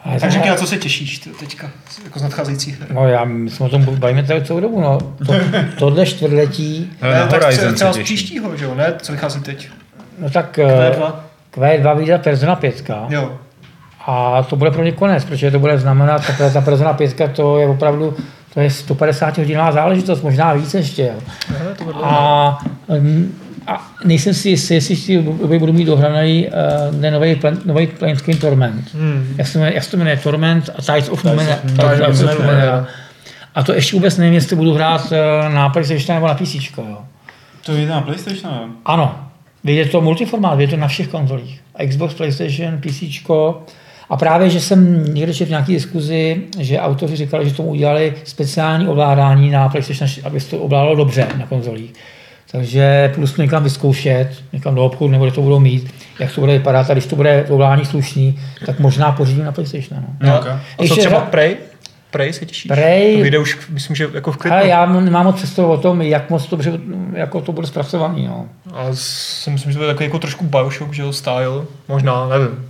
Ale Tak řekni, na co se těšíš ty teďka, jako z nadcházejících her. No já, my jsme o tom bavíme tady celou dobu. No. To, tohle čtvrtletí, Hele, na tak třeba z příštího, že jo, ne? Co vychází teď? No tak Q2? Q2 vyjde Persona 5. Jo. A to bude pro ně konec, protože to bude znamenat, ta, ta Persona 5 to je opravdu to je 150 hodinová záležitost, možná víc ještě. Jo. A, mm, a nejsem si jistý, jestli si budu mít dohraný uh, ten nový, plan, nový Planescape Torment. Hmm. Jak se jmenuje, jak se to jmenuje? Torment a Tides of Numenera. A to ještě vůbec nevím, jestli budu hrát eh, na PlayStation nebo na PC. Jo. To jde na PlayStation? Ano, vyjde to multiformát, vyjde to na všech konzolích. Xbox, PlayStation, PC. A právě, že jsem někde četl v nějaké diskuzi, že autoři říkali, že tomu udělali speciální ovládání na PlayStation, aby se to ovládalo dobře na konzolích. Takže plus to někam vyzkoušet, někam do obchodu, nebo kde to budou mít, jak to bude vypadat. A když to bude ovládání slušný, tak možná pořídím na PlayStation. No. No, okay. A co Ještě třeba Prey? Prey se těšíš? Prey- To vyjde už, myslím, že jako v květnu. Ale já nemám moc představu o tom, jak moc to, jako to bude zpracovaný. No. A si myslím, že to je takový jako trošku Bioshock, že jo, style. Možná, nevím.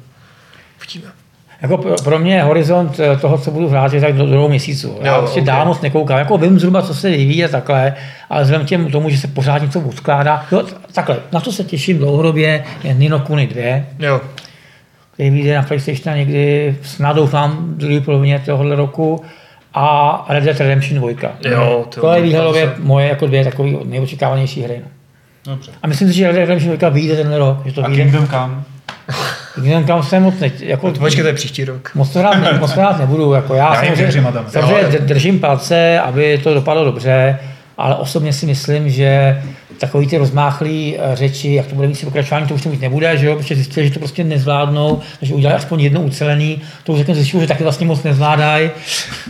Uvidíme. Jako pro, mě horizont eh, toho, co budu hrát, je tak do, dvou měsíců. Já Jo, prostě ok. dál moc nekoukám. Jako vím zhruba, co se vyvíjí a takhle, ale vzhledem k těm tomu, že se pořád něco odkládá. Jo, takhle, na to se těším dlouhodobě, je Nino Kuni 2, Jo. Který vyjde na PlayStation někdy, snad doufám, v druhé polovině tohohle roku a Red Dead Redemption 2. Jo, to- to je výhledově moje jako dvě takové nejočekávanější hry. No. Dobře. A myslím si, že Red Dead Redemption 2 vyjde tenhle rok, že to A vyjde. Kingdom Come? Kingdom Come se moc ne, jako, Počkej, to je příští rok. moc to hrát, ne, moc to hrát nebudu. Jako já, Já samozřejmě, samozřejmě držím palce, aby to dopadlo dobře, ale osobně si myslím, že takový ty rozmáchlý eh, řeči, jak to bude mít si pokračování, to už to mít nebude, že jo, protože zjistili, že to prostě nezvládnou, takže udělali aspoň jedno ucelený, to už řekne zjistil, že taky vlastně moc nezvládají.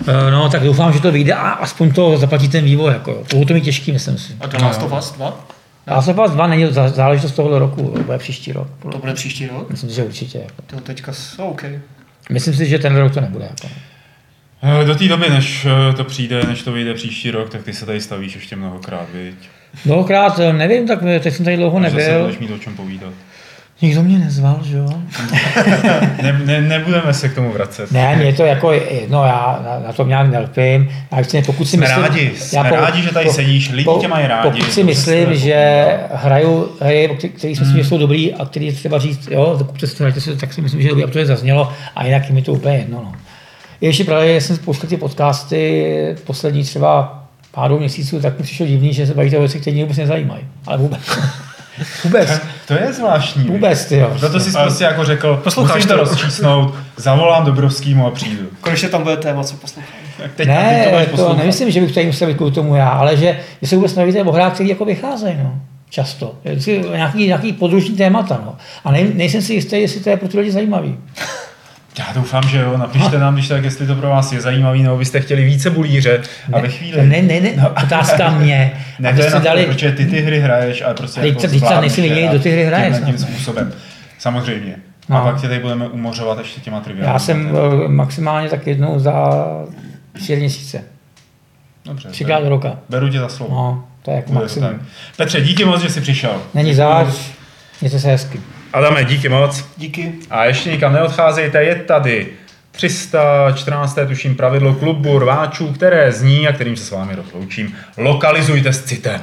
Eh, No, tak doufám, že to vyjde a aspoň to zaplatí ten vývoj. Jako, jo. Budou to mít těžký, myslím si. A The Last of Us 2? A se vás dva není zá- záležitost tohoto roku, to bude příští rok. To bude příští rok? Myslím si, že určitě. Jako. To teďka, s- OK. Myslím si, že ten rok to nebude. Jako. Eh, Do té doby, než to přijde, než to vyjde příští rok, tak ty se tady stavíš ještě mnohokrát, viď? Mnohokrát, eh, nevím, tak eh, teď jsem tady dlouho Že se nebyl. budeš mít o čem povídat. Nikdo mě nezval, že jo? Ne, ne, nebudeme se k tomu vracet. Ne, mě to jako jedno, já na, na tom nějak nelpím. Já chci, pokud si Jsme myslím, rádi, jsme rádi, že tady sedíš, lidi tě mají rádi, Pokud si myslím, že hraju hry, který si myslím, že jsou dobrý a který je třeba říct, jo, tak kupte si tak si myslím, že dobrý, je zaznělo a jinak je mi to úplně jedno. No. Je ještě že jsem pouštěl ty podcasty poslední třeba pár dvou měsíců, tak mi přišlo divný, že se bavíte o věci, které mě vůbec nezajímají. Ale vůbec. vůbec. To je zvláštní. Vůbec, ty jo. Proto jsi prostě jako řekl, Posloucháš musím to rozčísnout, zavolám Dobrovskýmu a přijdu. Konečně tam bude téma, co poslouchám. Teď, teď Ne, to to nemyslím, že bych tady musel být kvůli tomu já, ale že vy se vůbec nevíte o hrách, které jako vycházejí, no. Často. Vždycky nějaký, nějaký podružní témata, no. A nej, nejsem si jistý, jestli to je pro ty lidi zajímavý. Já doufám, že jo, napište nám, když tak, jestli to pro vás je zajímavý, nebo byste chtěli více bulíře a ve chvíli... Ne, ne, ne, otázka mě. Ne, to abyste je to, dali, protože ty ty hry hraješ, ale prostě Ale jako teď- teď zvládneš nejsi kdo ty hry hraje tímhle tím snad. způsobem. Samozřejmě. No. A pak tě tady budeme umořovat ještě těma triviálními. já jsem eh, maximálně tak jednou za čtyři měsíce. Dobře, Třikrát do beru, roka. beru tě za slovo. No, to je jako Bude to tak. maximum. Petře, díky moc, že jsi přišel. Není záč, mějte se hezky. Adame, díky moc. Díky. A ještě nikam neodcházejte, je tady 314. tuším pravidlo klubu rváčů, které zní a kterým se s vámi rozloučím. Lokalizujte s citem.